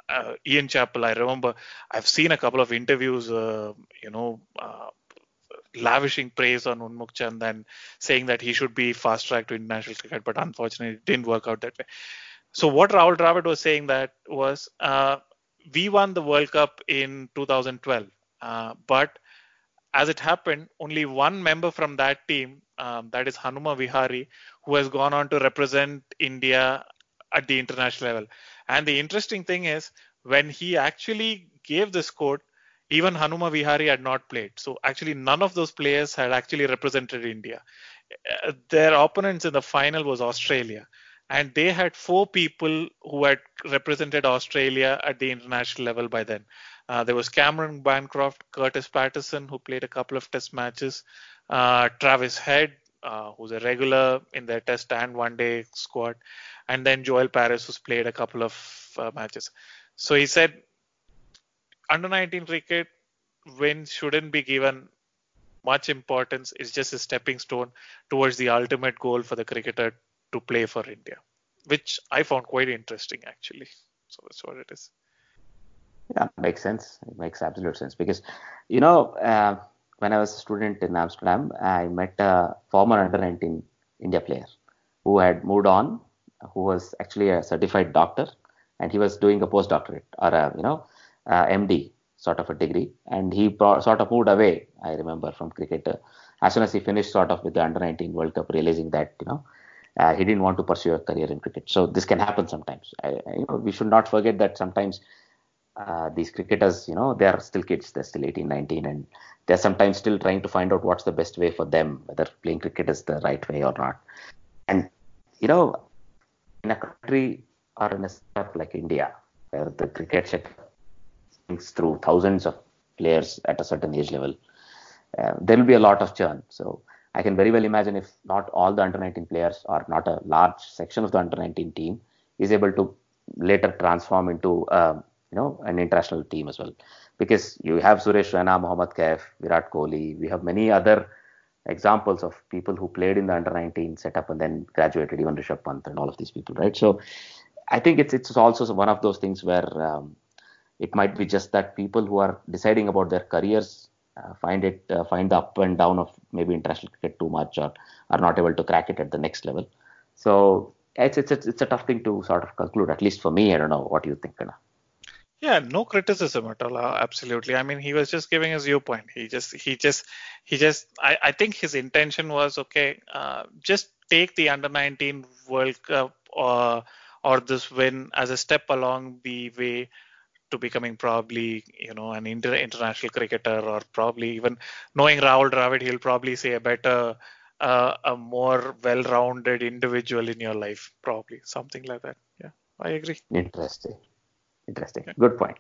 uh, Ian Chappell, I remember I've seen a couple of interviews, uh, you know, uh, lavishing praise on Unmukt Chand and saying that he should be fast tracked to international cricket, but unfortunately it didn't work out that way. So what Rahul Dravid was saying that was uh, we won the World Cup in 2012, uh, but as it happened, only one member from that team, um, that is Hanuma Vihari, who has gone on to represent India at the international level. And the interesting thing is, when he actually gave this quote, even Hanuma Vihari had not played. So actually, none of those players had actually represented India. Uh, their opponents in the final was Australia, and they had four people who had represented Australia at the international level by then. Uh, there was Cameron Bancroft, Kurtis Patterson, who played a couple of Test matches, uh, Travis Head, uh, who's a regular in their Test and One Day squad, and then Joel Paris, who's played a couple of uh, matches. So he said under 19 cricket wins shouldn't be given much importance. It's just a stepping stone towards the ultimate goal for the cricketer to play for India, which I found quite interesting actually. So that's what it is. Yeah, makes sense. It makes absolute sense because, you know, uh, when I was a student in Amsterdam, I met a former under 19 India player who had moved on, who was actually a certified doctor, and he was doing a postdoctorate or a, you know, uh, MD sort of a degree, and he sort of moved away. I remember from cricket uh, as soon as he finished sort of with the under 19 World Cup, realizing that you know uh, he didn't want to pursue a career in cricket. So this can happen sometimes. I, you know, we should not forget that sometimes uh, these cricketers, you know, they are still kids. They're still 18, 19, and they're sometimes still trying to find out what's the best way for them, whether playing cricket is the right way or not. And you know, in a country or in a setup like India, where the cricket sector through thousands of players at a certain age level, uh, there will be a lot of churn. So I can very well imagine if not all the under 19 players or not a large section of the under 19 team is able to later transform into uh, you know an international team as well, because you have Suresh Raina, Mohammad Kaif, Virat Kohli. We have many other examples of people who played in the under 19 setup and then graduated, even Rishabh Pant and all of these people, right? So I think it's it's also one of those things where um, it might be just that people who are deciding about their careers uh, find it uh, find the up and down of maybe international cricket too much or are not able to crack it at the next level. So it's it's it's, it's a tough thing to sort of conclude. At least for me, I don't know what you think, Kanna. Yeah, no criticism at all. Uh, absolutely. I mean, he was just giving his viewpoint. He just, he just, he just. I, I think his intention was okay. Uh, just take the under 19 World Cup or or this win as a step along the way to becoming probably you know an inter- international cricketer or probably even knowing Rahul Dravid, he'll probably say a better, uh, a more well-rounded individual in your life, probably something like that. Yeah, I agree. Interesting, interesting. Yeah. Good point.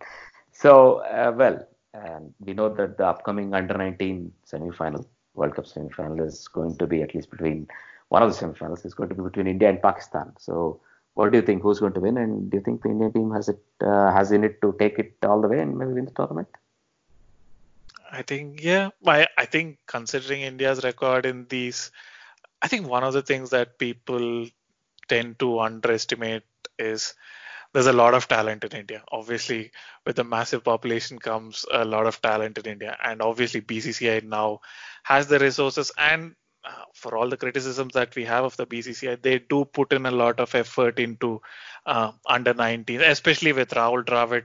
So uh, well, um, we know that the upcoming under 19 semi-final, World Cup semi-final, is going to be at least between one of the semi-finals is going to be between India and Pakistan. So what do you think? Who's going to win? And do you think the Indian team has it uh, has in it to take it all the way and maybe win the tournament? I think yeah. I I think considering India's record in these, I think one of the things that people tend to underestimate is there's a lot of talent in India. Obviously, with a massive population comes a lot of talent in India, and obviously BCCI now has the resources and uh, for all the criticisms that we have of the BCCI, they do put in a lot of effort into uh, under 19, especially with Rahul Dravid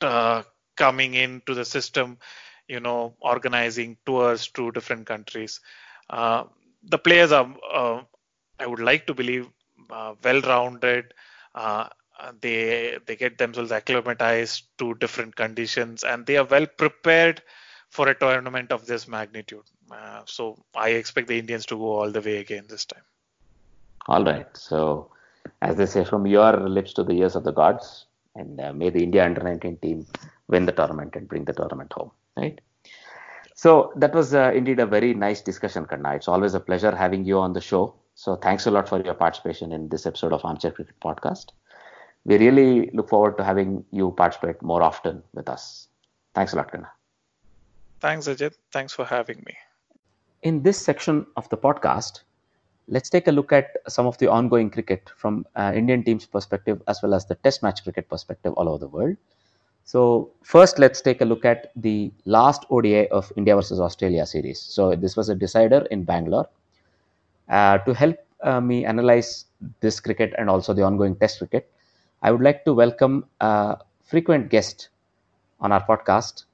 uh, coming into the system, you know, organizing tours to different countries. Uh, the players are, uh, I would like to believe, uh, well-rounded. Uh, they they get themselves acclimatized to different conditions, and they are well prepared for a tournament of this magnitude. Uh, so I expect the Indians to go all the way again this time. All right. So, as they say, from your lips to the ears of the gods, and uh, may the India under 19 team win the tournament and bring the tournament home. Right. So that was uh, indeed a very nice discussion, Kanna. It's always a pleasure having you on the show. So thanks a lot for your participation in this episode of Armchair Cricket Podcast. We really look forward to having you participate more often with us. Thanks a lot, Kanna. Thanks, Ajit. Thanks for having me. In this section of the podcast, let's take a look at some of the ongoing cricket from uh, Indian team's perspective as well as the test match cricket perspective all over the world. So first, let's take a look at the last ODI of India versus Australia series. So this was a decider in Bangalore. Uh, to help uh, me analyze this cricket and also the ongoing test cricket, I would like to welcome a frequent guest on our podcast,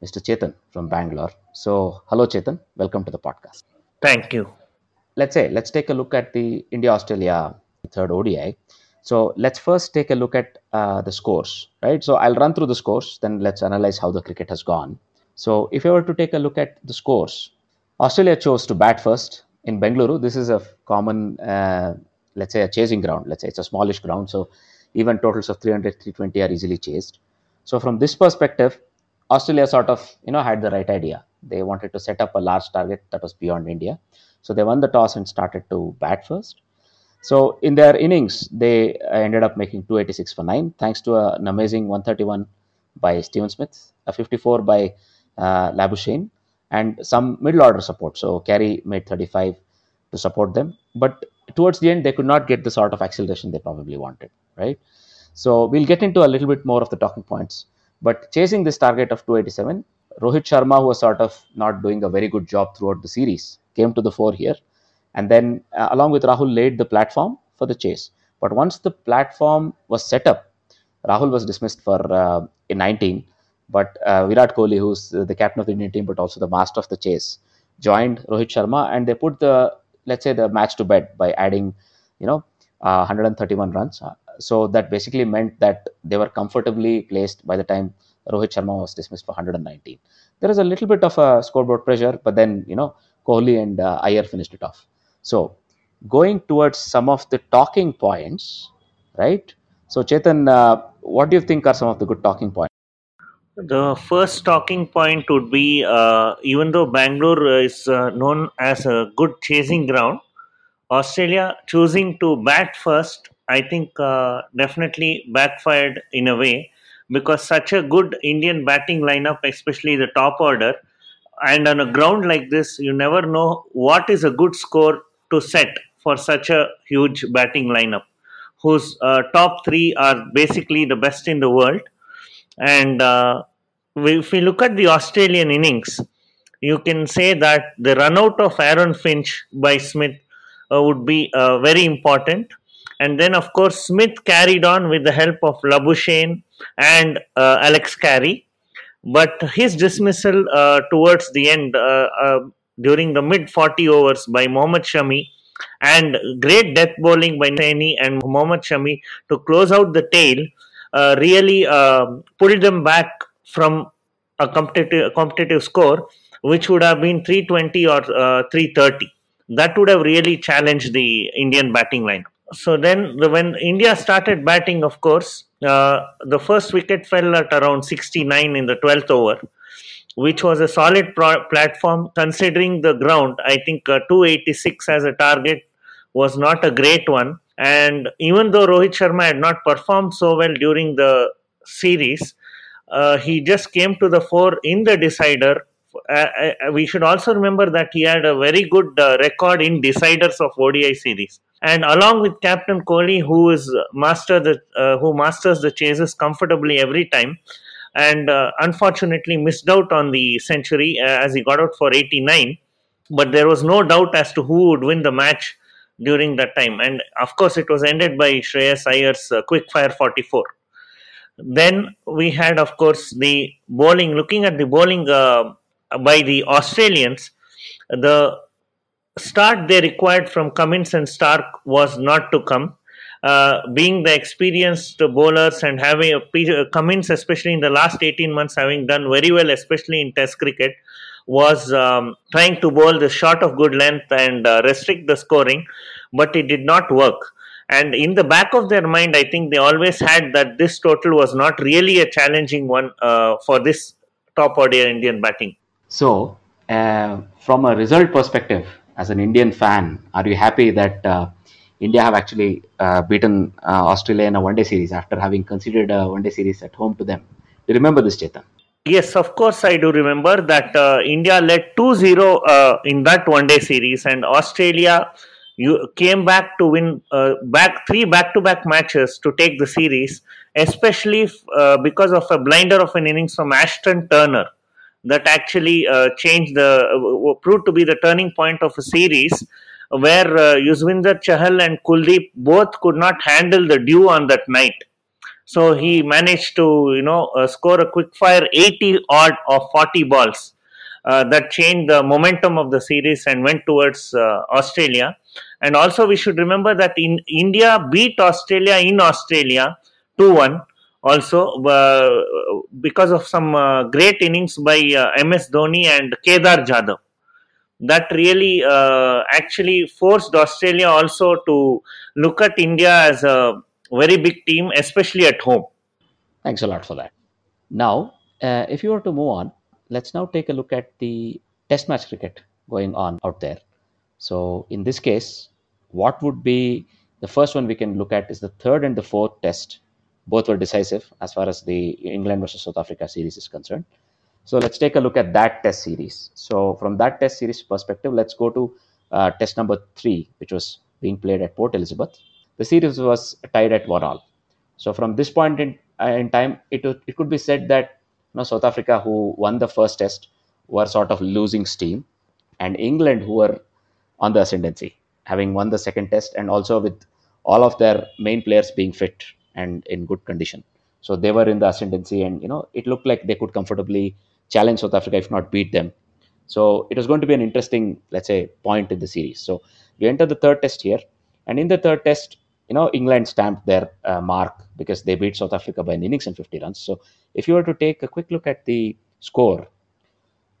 Mr. Chetan from Bangalore. So hello, Chetan. Welcome to the podcast. Thank you. Let's say let's take a look at the India Australia third ODI. So let's first take a look at uh, the scores, right? So I'll run through the scores, then let's analyze how the cricket has gone. So if I were to take a look at the scores, Australia chose to bat first in Bengaluru. This is a common, uh, let's say, a chasing ground. Let's say it's a smallish ground, so even totals of 300, 320 are easily chased. So from this perspective, Australia sort of, you know, had the right idea. They wanted to set up a large target that was beyond India. So they won the toss and started to bat first. So in their innings, they ended up making 286 for 9, thanks to an amazing 131 by Steven Smith, a 54 by uh, Labuschagne, and some middle order support. So Carey made 35 to support them. But towards the end, they could not get the sort of acceleration they probably wanted, right? So we'll get into a little bit more of the talking points. But chasing this target of 287, Rohit Sharma, who was sort of not doing a very good job throughout the series, came to the fore here and then uh, along with Rahul laid the platform for the chase. But once the platform was set up, Rahul was dismissed for uh, in 19. But uh, Virat Kohli, who's the captain of the Indian team, but also the master of the chase, joined Rohit Sharma, and they put the let's say the match to bed by adding, you know, 131 runs. So that basically meant that they were comfortably placed by the time Rohit Sharma was dismissed for 119. There is a little bit of a scoreboard pressure, but then you know Kohli and uh, Iyer finished it off. So, going towards some of the talking points, right? So, Chetan, uh, what do you think are some of the good talking points? The first talking point would be uh, even though Bangalore is uh, known as a good chasing ground, Australia choosing to bat first, I think uh, definitely backfired in a way because such a good Indian batting lineup, especially the top order, and on a ground like this, you never know what is a good score to set for such a huge batting lineup, whose uh, top three are basically the best in the world. And uh, if we look at the Australian innings, you can say that the run out of Aaron Finch by Smith uh, would be uh, very important. And then, of course, Smith carried on with the help of Labuschagne and uh, Alex Carey. But his dismissal uh, towards the end during the mid 40 overs by Mohammad Shami and great death bowling by Saini and Mohammad Shami to close out the tail uh, really uh, pulled them back from a competitive, competitive score which would have been 320 or uh, 330 that would have really challenged the Indian batting line. So then, the, when India started batting, of course, uh, the first wicket fell at around 69 in the 12th over, which was a solid pro- platform considering the ground. I think uh, 286 as a target was not a great one. And even though Rohit Sharma had not performed so well during the series, uh, he just came to the fore in the decider. Uh, uh we should also remember that he had a very good uh, record in deciders of ODI series. And along with Captain Kohli, who is master the uh, who masters the chases comfortably every time, and uh, unfortunately missed out on the century uh, as he got out for 89. But there was no doubt as to who would win the match during that time. And of course, it was ended by Shreyas Iyer's uh, quick fire 44. Then we had, of course, the bowling. Looking at the bowling uh, by the Australians, the start they required from Cummins and Starc was not to come. Uh, being the experienced bowlers and having a Cummins, especially in the last 18 months, having done very well, especially in Test cricket, was um, trying to bowl the shot of good length and uh, restrict the scoring, but it did not work. And in the back of their mind, I think they always had that this total was not really a challenging one uh, for this top order Indian batting. So, uh, from a result perspective, as an Indian fan, are you happy that uh, India have actually uh, beaten uh, Australia in a one day series after having considered a one day series at home to them? Do you remember this, Chetan? Yes, of course, I do remember that uh, India led 2 0 uh, in that one day series, and Australia you came back to win uh, back three back to back matches to take the series, especially uh, because of a blinder of an innings from Ashton Turner that actually uh, changed the proved to be the turning point of a series where uh, Yuzvendra Chahal and Kuldeep both could not handle the dew on that night. So he managed to, you know, uh, score a quick fire 80 odd of 40 balls. Uh, that changed the momentum of the series and went towards uh, Australia. And also, we should remember that in India beat Australia in Australia 2 1 also uh, because of some uh, great innings by uh, MS Dhoni and Kedar Jadhav that really uh, actually forced Australia also to look at India as a very big team, especially at home. Thanks a lot for that. Now, uh, if you were to move on, let's now take a look at the test match cricket going on out there. So, in this case, what would be the first one we can look at is the third and the fourth test. Both were decisive as far as the England versus South Africa series is concerned. So let's take a look at that test series. So from that test series perspective, let's go to uh, test number three, which was being played at Port Elizabeth. The series was tied at one all. So from this point in, uh, in time, it, it could be said that you know, South Africa, who won the first test, were sort of losing steam, and England, who were on the ascendancy, having won the second test, and also with all of their main players being fit and in good condition. So they were in the ascendancy, and you know it looked like they could comfortably challenge South Africa, if not beat them. So it was going to be an interesting, let's say, point in the series. So we enter the third test here, and in the third test, you know, England stamped their uh, mark because they beat South Africa by an innings and 50 runs. So if you were to take a quick look at the score,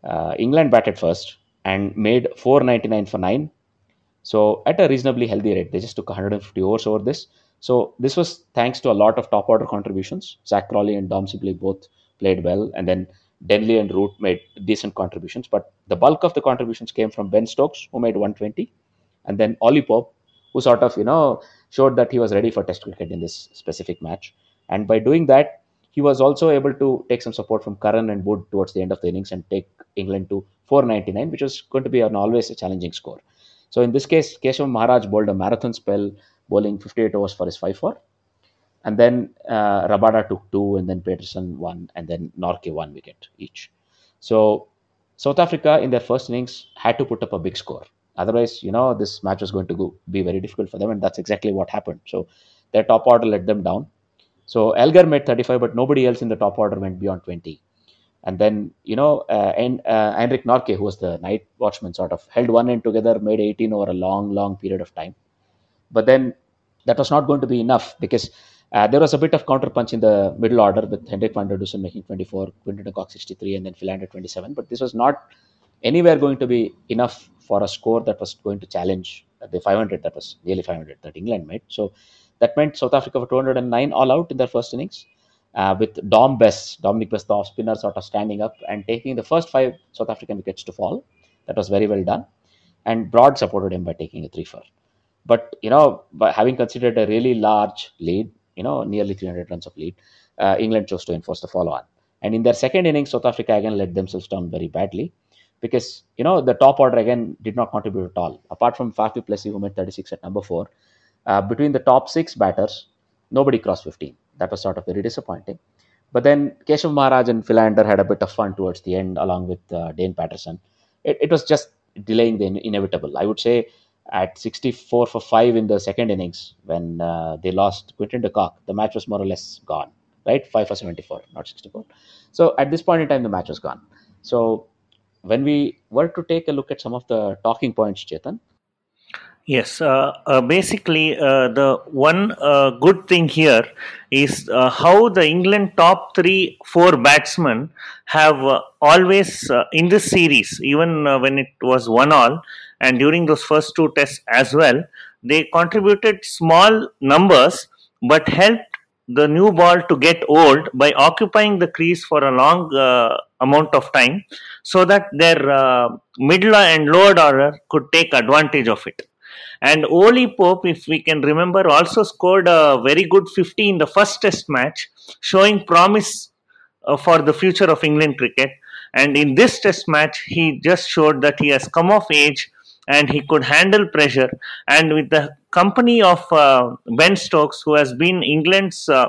uh, England batted first and made 499 for nine. So at a reasonably healthy rate, they just took 150 overs over this. So this was thanks to a lot of top order contributions. Zak Crawley and Dom Sibley both played well, and then Denley and Root made decent contributions, but the bulk of the contributions came from Ben Stokes, who made 120, and then Ollie Pope, who sort of, you know, showed that he was ready for Test cricket in this specific match. And by doing that, he was also able to take some support from Curran and Wood towards the end of the innings and take England to 499, which was going to be an always a challenging score. So in this case, Keshav Maharaj bowled a marathon spell, bowling 58 overs for his 5 4 and then uh, Rabada took two, and then Paterson one, and then Nortje one wicket each. So South Africa in their first innings had to put up a big score. Otherwise, you know, this match was going to go, be very difficult for them, and that's exactly what happened. So their top order let them down. So Elgar made 35, but nobody else in the top order went beyond 20. And then, you know, uh, and uh, Anrich Nortje, who was the night watchman, sort of held one end together, made 18 over a long, long period of time. But then that was not going to be enough because uh, there was a bit of counterpunch in the middle order with Hendrik van der Dussen making 24, Quinton de Kock 63, and then Philander 27. But this was not anywhere going to be enough for a score that was going to challenge the 500 that was nearly 500 that England made. So that meant South Africa were 209 all out in their first innings. Uh, with Dom Bess, Dominic Bess, the off spinner, sort of standing up and taking the first five South African wickets to fall. That was very well done. And Broad supported him by taking a 3 4. But, you know, by having considered a really large lead, you know, nearly 300 runs of lead, uh, England chose to enforce the follow on. And in their second innings, South Africa again let themselves down very badly because, you know, the top order again did not contribute at all. Apart from Faf du Plessis, who made 36 at number four, uh, between the top six batters, nobody crossed 15. That was sort of very disappointing. But then Keshav Maharaj and Philander had a bit of fun towards the end, along with uh, Dane Paterson. It, it was just delaying the inevitable. I would say at 64 for 5 in the second innings when uh, they lost Quinton de Kock, the match was more or less gone, right? 5 for 74, not 64. So at this point in time, the match was gone. So when we were to take a look at some of the talking points, Chetan, Yes, uh, uh, basically, uh, the one uh, good thing here is uh, how the England top three, four batsmen have always in this series, even when it was one all, and during those first two tests as well, they contributed small numbers but helped the new ball to get old by occupying the crease for a long uh, amount of time so that their uh, middle and lower order could take advantage of it. And Ollie Pope, if we can remember, also scored a very good 50 in the first test match, showing promise uh, for the future of England cricket. And in this test match, he just showed that he has come of age and he could handle pressure. And with the company of uh, Ben Stokes, who has been England's uh,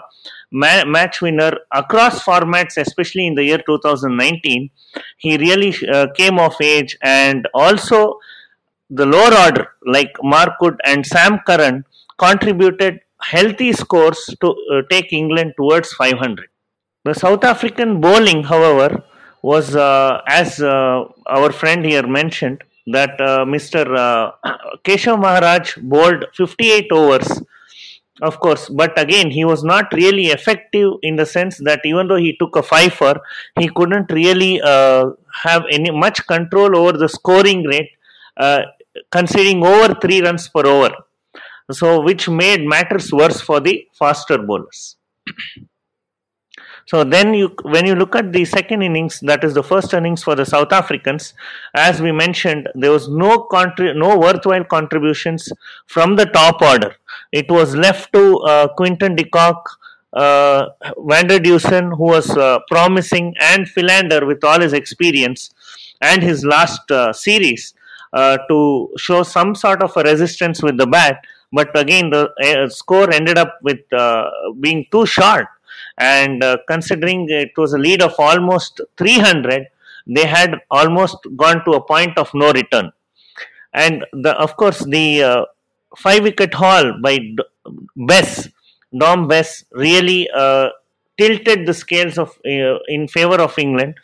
ma- match winner across formats, especially in the year 2019, he really uh, came of age. And also, the lower order, like Mark Wood and Sam Curran, contributed healthy scores to uh, take England towards 500. The South African bowling, however, was uh, as uh, our friend here mentioned that uh, Mr. Uh, Keshav Maharaj bowled 58 overs, of course, but again he was not really effective in the sense that even though he took a fifer, he couldn't really uh, have any much control over the scoring rate, conceding over three runs per over. So, which made matters worse for the faster bowlers. So then you when you look at the second innings, that is the first innings for the South Africans, as we mentioned, there was no contri- no worthwhile contributions from the top order. It was left to uh, Quinton de Kock, uh, van der Dussen, who was uh, promising, and Philander with all his experience and his last uh, series uh, to show some sort of a resistance with the bat. But again, the uh, score ended up with uh, being too short and uh, considering it was a lead of almost 300 they had almost gone to a point of no return. And the of course the uh, five wicket haul by D- bess dom bess really uh, tilted the scales of uh, in favor of england.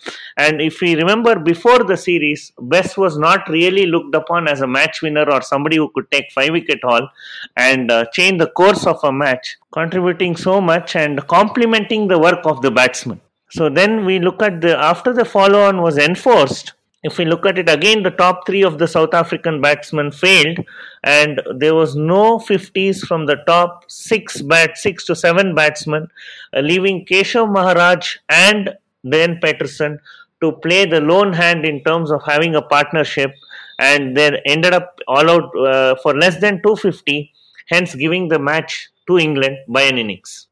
And if we remember before the series bess was not really looked upon as a match winner or somebody who could take five wicket haul and uh, change the course of a match contributing so much and complementing the work of the batsman. So then we look at the after the follow on was enforced if we look at it again, the top three of the South African batsmen failed, and there was no 50s from the top six bat, six to seven batsmen, uh, leaving Keshav Maharaj and Dane Paterson to play the lone hand in terms of having a partnership, and they ended up all out uh, for less than 250, hence giving the match to England by an innings.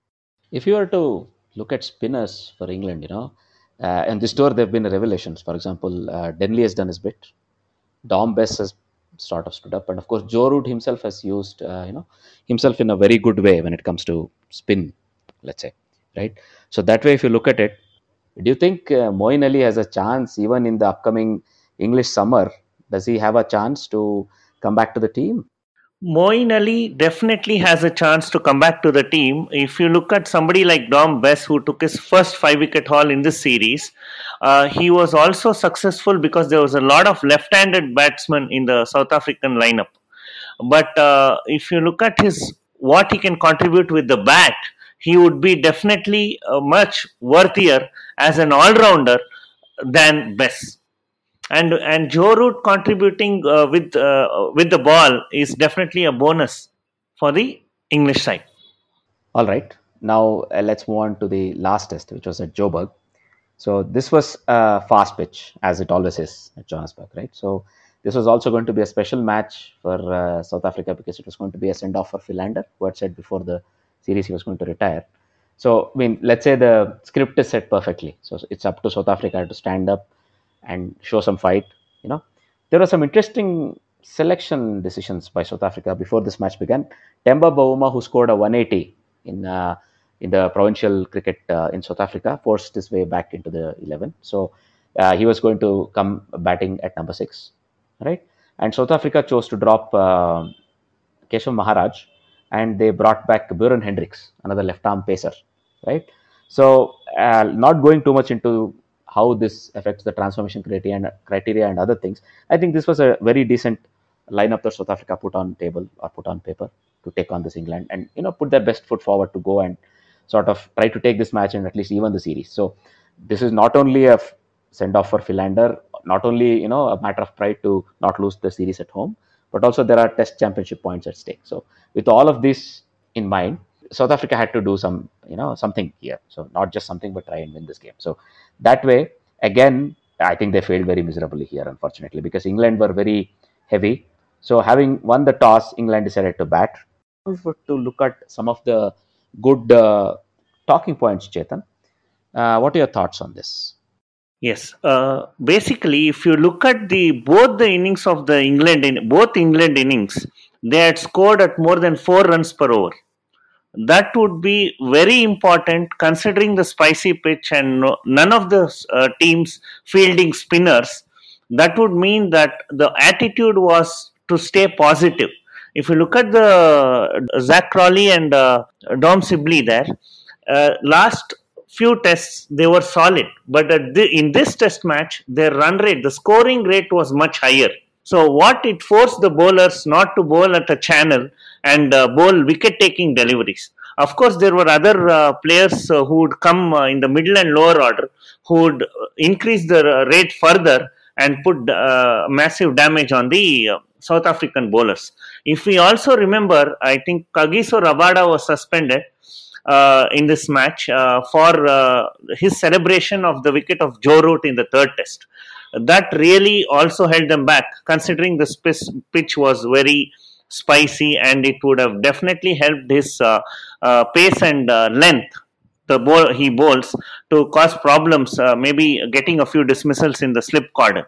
If you were to look at spinners for England, you know, uh, and this tour there have been revelations. For example, uh, Denley has done his bit. Dom Bess has sort of stood up, and of course Joe Root himself has used uh, you know himself in a very good way when it comes to spin, let's say, right? So that way, if you look at it, do you think uh, Moeen Ali has a chance even in the upcoming English summer? Does he have a chance to come back to the team? Moeen Ali definitely has a chance to come back to the team. If you look at somebody like Dom Bess, who took his first five wicket haul in this series, uh, he was also successful because there was a lot of left handed batsmen in the South African lineup. But uh, if you look at his what he can contribute with the bat, he would be definitely uh, much worthier as an all rounder than Bess and and Joe Root contributing uh, with uh, with the ball is definitely a bonus for the English side. All right. Now uh, let's move on to the last test, which was at Joburg. So this was a fast pitch, as it always is at Johannesburg, right? So this was also going to be a special match for uh, South Africa because it was going to be a send off for Philander, who had said before the series he was going to retire. So I mean, let's say the script is set perfectly. So it's up to South Africa to stand up and show some fight. You know, there were some interesting selection decisions by South Africa before this match began. Temba Bavuma, who scored a 180 in uh, in the provincial cricket uh, in South Africa, forced his way back into the 11. So uh, he was going to come batting at number six, right? And South Africa chose to drop uh, Keshav Maharaj, and they brought back Beuran Hendricks, another left-arm pacer, right? So uh, not going too much into how this affects the transformation criteria and criteria and other things. I think this was a very decent lineup that South Africa put on table or put on paper to take on this England, and you know put their best foot forward to go and sort of try to take this match and at least even the series. So this is not only a send off for Philander, not only you know a matter of pride to not lose the series at home, but also there are Test Championship points at stake. So with all of this in mind, South Africa had to do some you know something here. So not just something, but try and win this game. So that way, again, I think they failed very miserably here, unfortunately, because England were very heavy. So having won the toss, England decided to bat. To look at some of the good uh, talking points, Chetan, uh, what are your thoughts on this? Yes, uh, basically, if you look at the both the innings of the England in both England innings, they had scored at more than four runs per over. That would be very important considering the spicy pitch and no, none of the uh, teams fielding spinners. That would mean that the attitude was to stay positive. If you look at the uh, Zak Crawley and uh, Dom Sibley there, uh, last few tests they were solid, but the, in this test match, their run rate, the scoring rate was much higher. So what it forced the bowlers not to bowl at a channel and uh, bowl wicket-taking deliveries. Of course, there were other uh, players uh, who would come uh, in the middle and lower order who would increase the rate further and put uh, massive damage on the uh, South African bowlers. If we also remember, I think Kagiso Rabada was suspended uh, in this match uh, for uh, his celebration of the wicket of Joe Root in the third test. That really also held them back, considering the pitch was very spicy and it would have definitely helped his uh, uh, pace and uh, length the ball he bowls to cause problems maybe getting a few dismissals in the slip cordon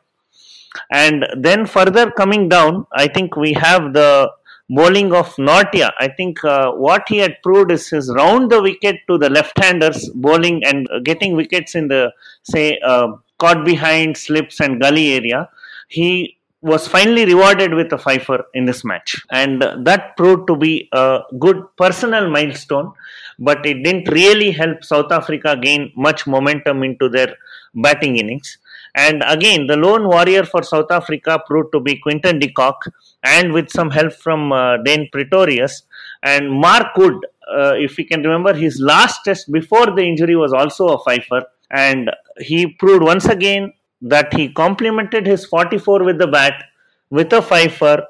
and then further coming down i think we have the bowling of Nortje. I think uh, what he had proved is his round the wicket to the left-handers bowling and getting wickets in the say uh, caught behind slips and gully area. He was finally rewarded with a fifer in this match, and that proved to be a good personal milestone. But it didn't really help South Africa gain much momentum into their batting innings. And again, the lone warrior for South Africa proved to be Quinton de Kock, and with some help from uh, Dane Pretorius and Mark Wood. Uh, if you can remember, his last test before the injury was also a fifer, and he proved once again that he complemented his 44 with the bat with a fifer,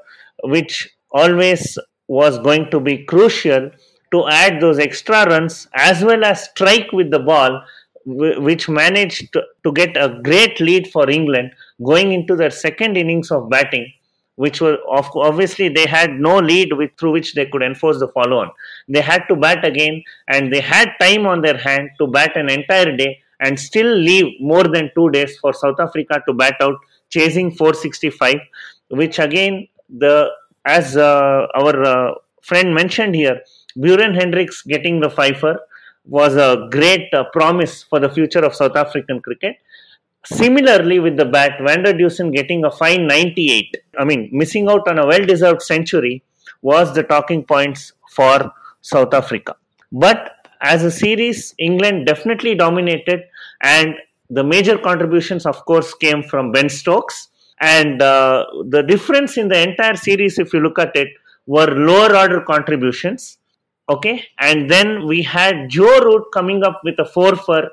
which always was going to be crucial to add those extra runs as well as strike with the ball which managed to, get a great lead for England going into their second innings of batting, which were obviously they had no lead with, through which they could enforce the follow on. They had to bat again, and they had time on their hand to bat an entire day and still leave more than two days for South Africa to bat out, chasing 465, which again the as uh, our uh, friend mentioned here, Beuran Hendricks getting the fifer was a great uh, promise for the future of South African cricket. Similarly, with the bat, Van der Dussen getting a fine 98, I mean, missing out on a well deserved century was the talking points for South Africa. But as a series, England definitely dominated, and the major contributions, of course, came from Ben Stokes. And uh, the difference in the entire series, if you look at it, were lower order contributions Okay, and then we had Joe Root coming up with a four for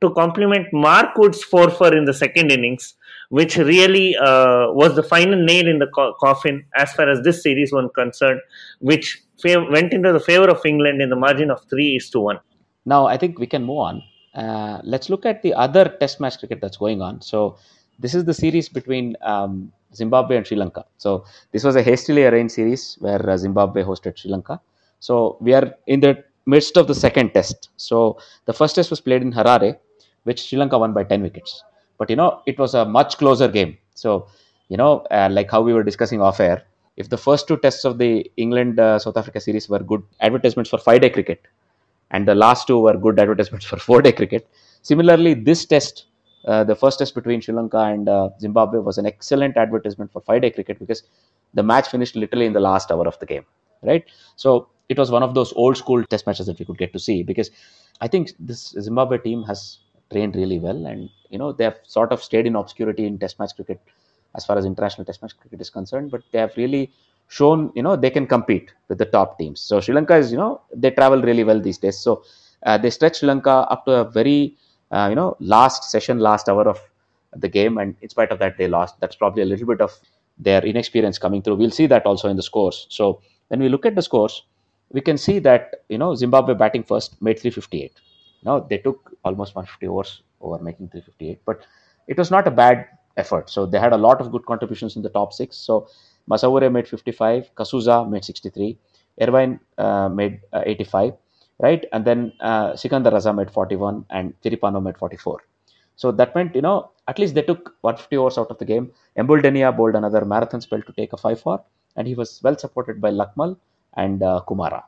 to complement Mark Wood's four for in the second innings, which really uh, was the final nail in the co- coffin as far as this series was concerned, which went into the favor of England in the margin of three is to one. Now I think we can move on. Uh, let's look at the other Test match cricket that's going on. So this is the series between um, Zimbabwe and Sri Lanka. So this was a hastily arranged series where uh, Zimbabwe hosted Sri Lanka. So we are in the midst of the second test. So the first test was played in Harare, which Sri Lanka won by 10 wickets. But you know, it was a much closer game. So, you know, uh, like how we were discussing off air, if the first two tests of the England uh, South Africa series were good advertisements for five day cricket, and the last two were good advertisements for four day cricket, similarly, this test, uh, the first test between Sri Lanka and uh, Zimbabwe, was an excellent advertisement for five day cricket because the match finished literally in the last hour of the game, right? So it was one of those old school test matches that we could get to see because I think this Zimbabwe team has trained really well and you know they have sort of stayed in obscurity in test match cricket as far as international test match cricket is concerned, but they have really shown you know they can compete with the top teams. So Sri Lanka is you know they travel really well these days. So uh, they stretched Sri Lanka up to a very uh, you know last session, last hour of the game, and in spite of that they lost. That's probably a little bit of their inexperience coming through. We'll see that also in the scores. So when we look at the scores, we can see that you know Zimbabwe batting first made 358. Now they took almost 150 overs over making 358, but it was not a bad effort. So they had a lot of good contributions in the top six. So Masvaure made 55, Kasuza made 63, Ervine uh, made uh, 85, right? And then uh, Sikandar Raza made 41 and Tiripano made 44. So that meant, you know, at least they took 150 overs out of the game. Embuldeniya bowled another marathon spell to take a 5 4, and he was well supported by Lakmal and uh, Kumara.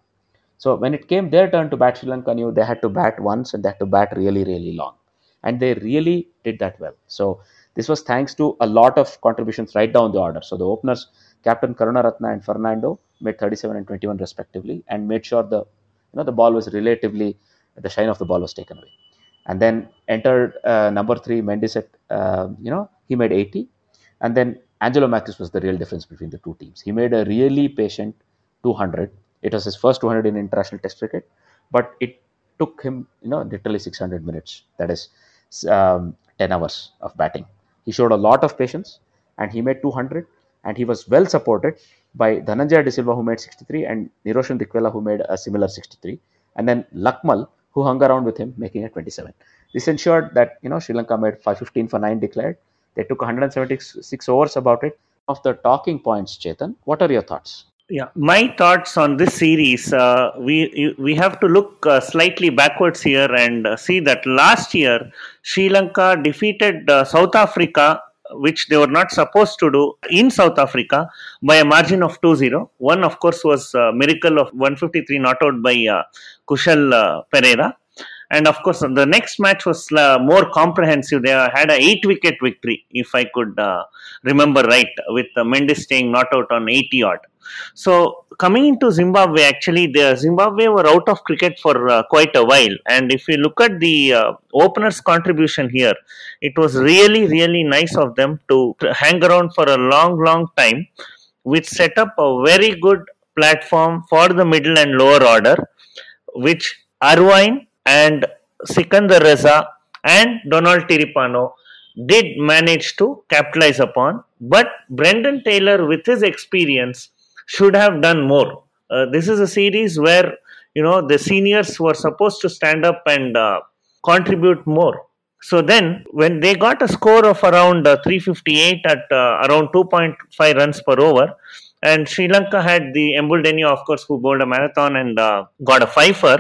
So when it came their turn to bat, Sri Lanka knew they had to bat once and they had to bat really, really long. And they really did that well. So this was thanks to a lot of contributions right down the order. So the openers, Captain Karunaratne and Fernando, made 37 and 21 respectively, and made sure the you know the ball was relatively the shine of the ball was taken away. And then entered uh, number three Mendis uh, you know he made 80, and then Angelo Mathews was the real difference between the two teams. He made a really patient 200. It was his first 200 in international Test cricket, but it took him you know literally 600 minutes. That is um, 10 hours of batting. He showed a lot of patience, and he made 200 and he was well supported by Dhananjaya De Silva, who made 63, and Niroshan Dickwella, who made a similar 63, and then Lakmal, who hung around with him, making it 27. This ensured that you know Sri Lanka made 515 for 9 declared. They took 176 overs about it. Of the talking points, Chetan, what are your thoughts? Yeah, my thoughts on this series. Uh, we we have to look uh, slightly backwards here and uh, see that last year Sri Lanka defeated uh, South Africa which they were not supposed to do in South Africa by a margin of 2-0. One, of course, was a miracle of 153 not out by uh, Kusal uh, Perera. And of course, the next match was uh, more comprehensive. They had a eight-wicket victory, if I could uh, remember right, with uh, Mendis staying not out on 80 odd. So coming into Zimbabwe, actually, the Zimbabwe were out of cricket for uh, quite a while. And if you look at the uh, openers' contribution here, it was really, really nice of them to hang around for a long, long time, which set up a very good platform for the middle and lower order, which Ervine and Sikandar Raza and Donald Tiripano did manage to capitalize upon. But Brendan Taylor, with his experience, should have done more. Uh, this is a series where you know the seniors were supposed to stand up and uh, contribute more. So then, when they got a score of around uh, 358 at uh, around 2.5 runs per over, and Sri Lanka had the Embuldeniya, of course, who bowled a marathon and uh, got a fifer.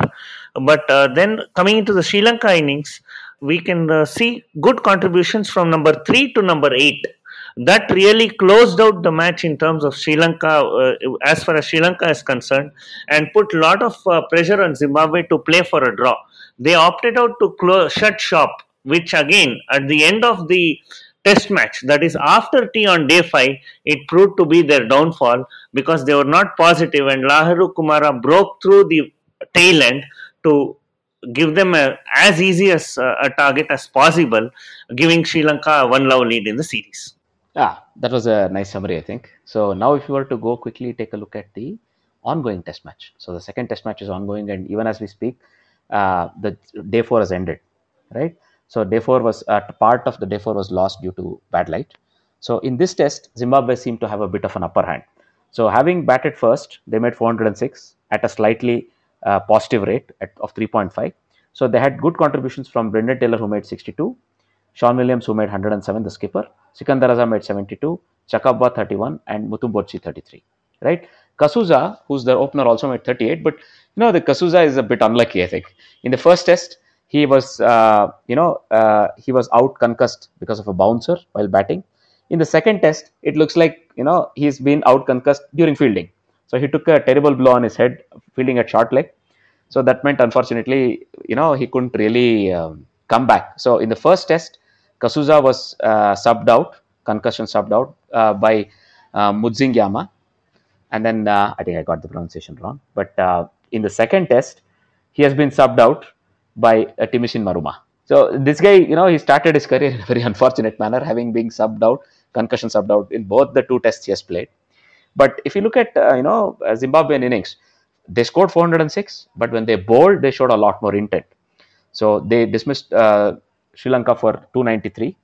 But uh, then coming into the Sri Lanka innings, we can see good contributions from number three to number eight that really closed out the match in terms of Sri Lanka, uh, as far as Sri Lanka is concerned, and put a lot of uh, pressure on Zimbabwe to play for a draw. They opted out to close, shut shop, which again, at the end of the test match, that is after tea on day 5, it proved to be their downfall because they were not positive, and Lahiru Kumara broke through the tail end to give them a, as easy as uh, a target as possible, giving Sri Lanka a one love lead in the series. Ah, that was a nice summary, I think. So now, if you were to go quickly take a look at the ongoing test match. So the second test match is ongoing, and even as we speak, uh, the day four has ended, right? So day four was uh, part of the day four was lost due to bad light. So in this test, Zimbabwe seemed to have a bit of an upper hand. So having batted first, they made 406 at a slightly uh, positive rate at, of 3.5. So they had good contributions from Brendan Taylor, who made 62, Sean Williams, who made 107, the skipper. Sikandar Raza made 72, Chakabva 31, and Mutombodzi 33. Right? Kasuza, who's the opener, also made 38. But you know, the Kasuza is a bit unlucky, I think. In the first test, he was, uh, you know, uh, he was out concussed because of a bouncer while batting. In the second test, it looks like you know he's been out concussed during fielding. So he took a terrible blow on his head fielding at short leg. So that meant, unfortunately, you know, he couldn't really um, come back. So in the first test, Kasuza was uh, subbed out, concussion subbed out uh, by uh, Mudzinganyama. And then uh, I think I got the pronunciation wrong. But uh, in the second test, he has been subbed out by uh, Timycen Maruma. So this guy, you know, he started his career in a very unfortunate manner, having been subbed out concussion subbed out in both the two tests he has played. But if you look at uh, you know uh, Zimbabwean innings, they scored 406, but when they bowled, they showed a lot more intent. So they dismissed uh, Sri Lanka for 293,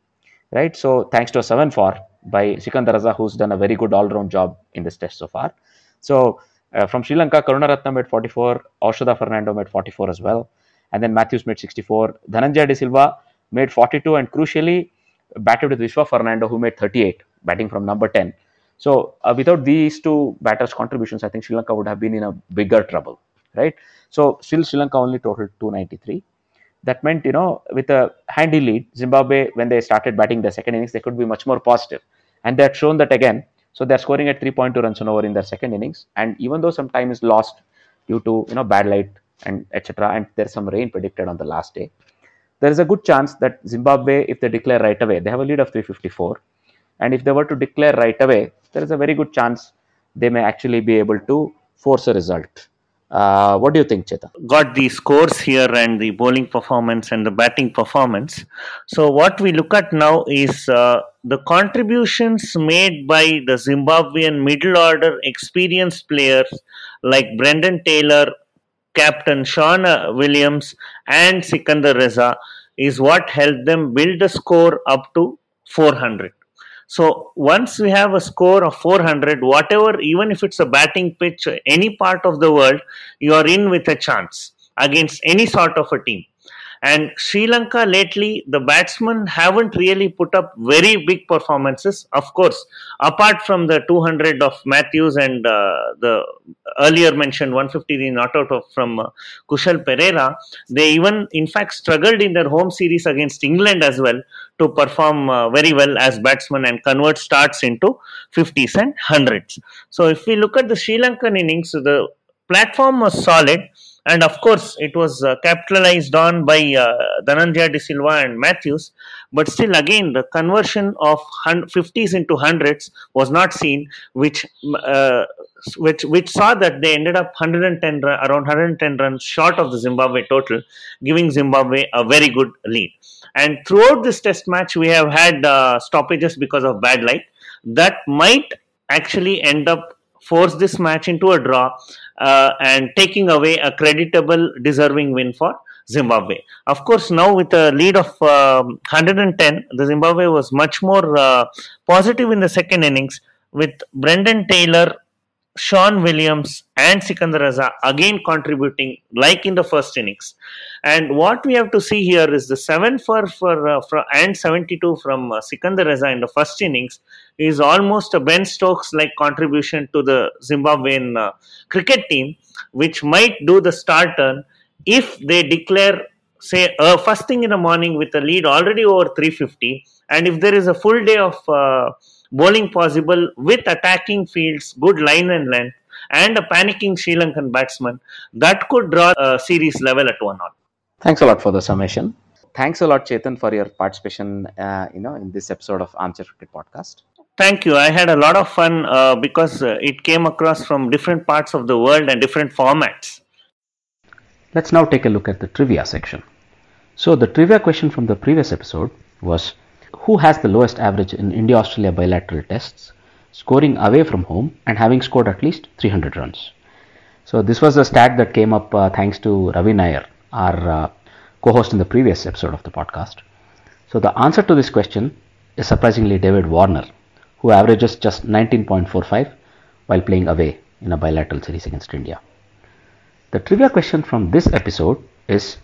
right? So thanks to a 7 for by Sikandar Raza, who's done a very good all-round job in this test so far. So uh, from Sri Lanka, Karunaratne made 44, Oshada Fernando made 44 as well, and then Mathews made 64. Dhananjaya De Silva made 42, and crucially batted with Vishwa Fernando, who made 38, batting from number 10. So uh, without these two batters' contributions, I think Sri Lanka would have been in a bigger trouble, right? So still Sri Lanka only totaled 293. That meant, you know, with a handy lead, Zimbabwe, when they started batting the second innings, they could be much more positive. And they had shown that again. So they're scoring at 3.2 runs an over in their second innings. And even though some time is lost due to, you know, bad light and etc., and there's some rain predicted on the last day, there is a good chance that Zimbabwe, if they declare right away, they have a lead of 354 and if they were to declare right away, there is a very good chance they may actually be able to force a result. Uh, what do you think, Cheta? got the scores here and the bowling performance and the batting performance. So, what we look at now is uh, the contributions made by the Zimbabwean middle order experienced players like Brendan Taylor, captain Sean Williams, and Sikandar Raza is what helped them build a score up to 400. So once we have a score of 400, whatever, even if it's a batting pitch, any part of the world, you are in with a chance against any sort of a team. And Sri Lanka lately, the batsmen haven't really put up very big performances. Of course, apart from the 200 of Mathews and uh, the earlier mentioned 150 not out of from uh, Kusal Perera, they even in fact struggled in their home series against England as well to perform uh, very well as batsmen and convert starts into 50s and 100s. So if we look at the Sri Lankan innings, the platform was solid and of course it was uh, capitalized on by uh, Dhananjaya De Silva and Mathews. But still again the conversion of 50s into 100s was not seen which uh, which which saw that they ended up 110 around 110 runs short of the Zimbabwe total giving Zimbabwe a very good lead. And throughout this test match we have had uh, stoppages because of bad light that might actually end up force this match into a draw uh, and taking away a creditable, deserving win for Zimbabwe. Of course, now with a lead of um 110, the Zimbabwe was much more uh, positive in the second innings with Brendan Taylor, Sean Williams, and Sikandar Raza again contributing like in the first innings. And what we have to see here is the 7 for, for, uh, for and 72 from uh, Sikandar Raza in the first innings is almost a Ben Stokes like contribution to the Zimbabwean uh, cricket team, which might do the start turn if they declare, say, uh, first thing in the morning with a lead already over 350, and if there is a full day of uh, bowling possible with attacking fields, good line and length, and a panicking Sri Lankan batsman, that could draw a series level at one all. Thanks a lot for the summation. Thanks a lot, Chetan, for your participation. Uh, you know, in this episode of Armchair Cricket Podcast. Thank you. I had a lot of fun uh, because uh, it came across from different parts of the world and different formats. Let's now take a look at the trivia section. So, the trivia question from the previous episode was Who has the lowest average in India Australia bilateral tests, scoring away from home and having scored at least 300 runs? So, this was a stat that came up uh, thanks to Ravi Nair, our uh, co host in the previous episode of the podcast. So, the answer to this question is surprisingly David Warner, who averages just 19.45 while playing away in a bilateral series against India. The trivia question from this episode is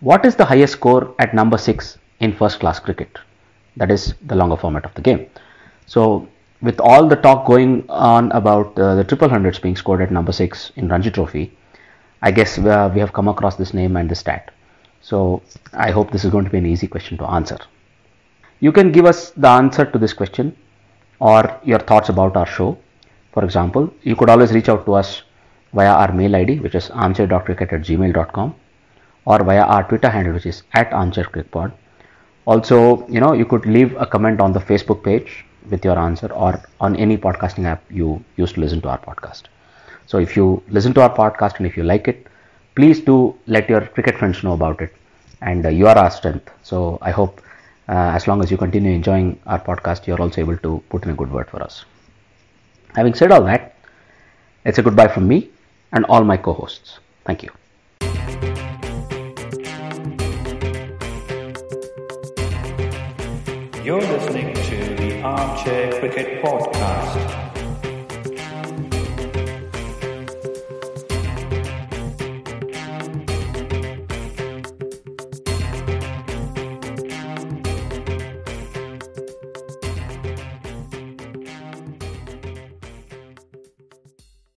What is the highest score at number 6 in first class cricket? That is the longer format of the game. So, with all the talk going on about uh, the triple hundreds being scored at number 6 in Ranji Trophy, I guess uh, we have come across this name and this stat. So, I hope this is going to be an easy question to answer. You can give us the answer to this question or your thoughts about our show. For example, you could always reach out to us via our mail ID, which is armchair.cricket at gmail.com, or via our Twitter handle, which is at armchaircricketpod. Also, you know, you could leave a comment on the Facebook page with your answer or on any podcasting app you use to listen to our podcast. So, if you listen to our podcast and if you like it, please do let your cricket friends know about it. And uh, you are our strength. So, I hope uh, as long as you continue enjoying our podcast, you're also able to put in a good word for us. Having said all that, it's a goodbye from me and all my co hosts. Thank you. You're listening to the Armchair Cricket Podcast.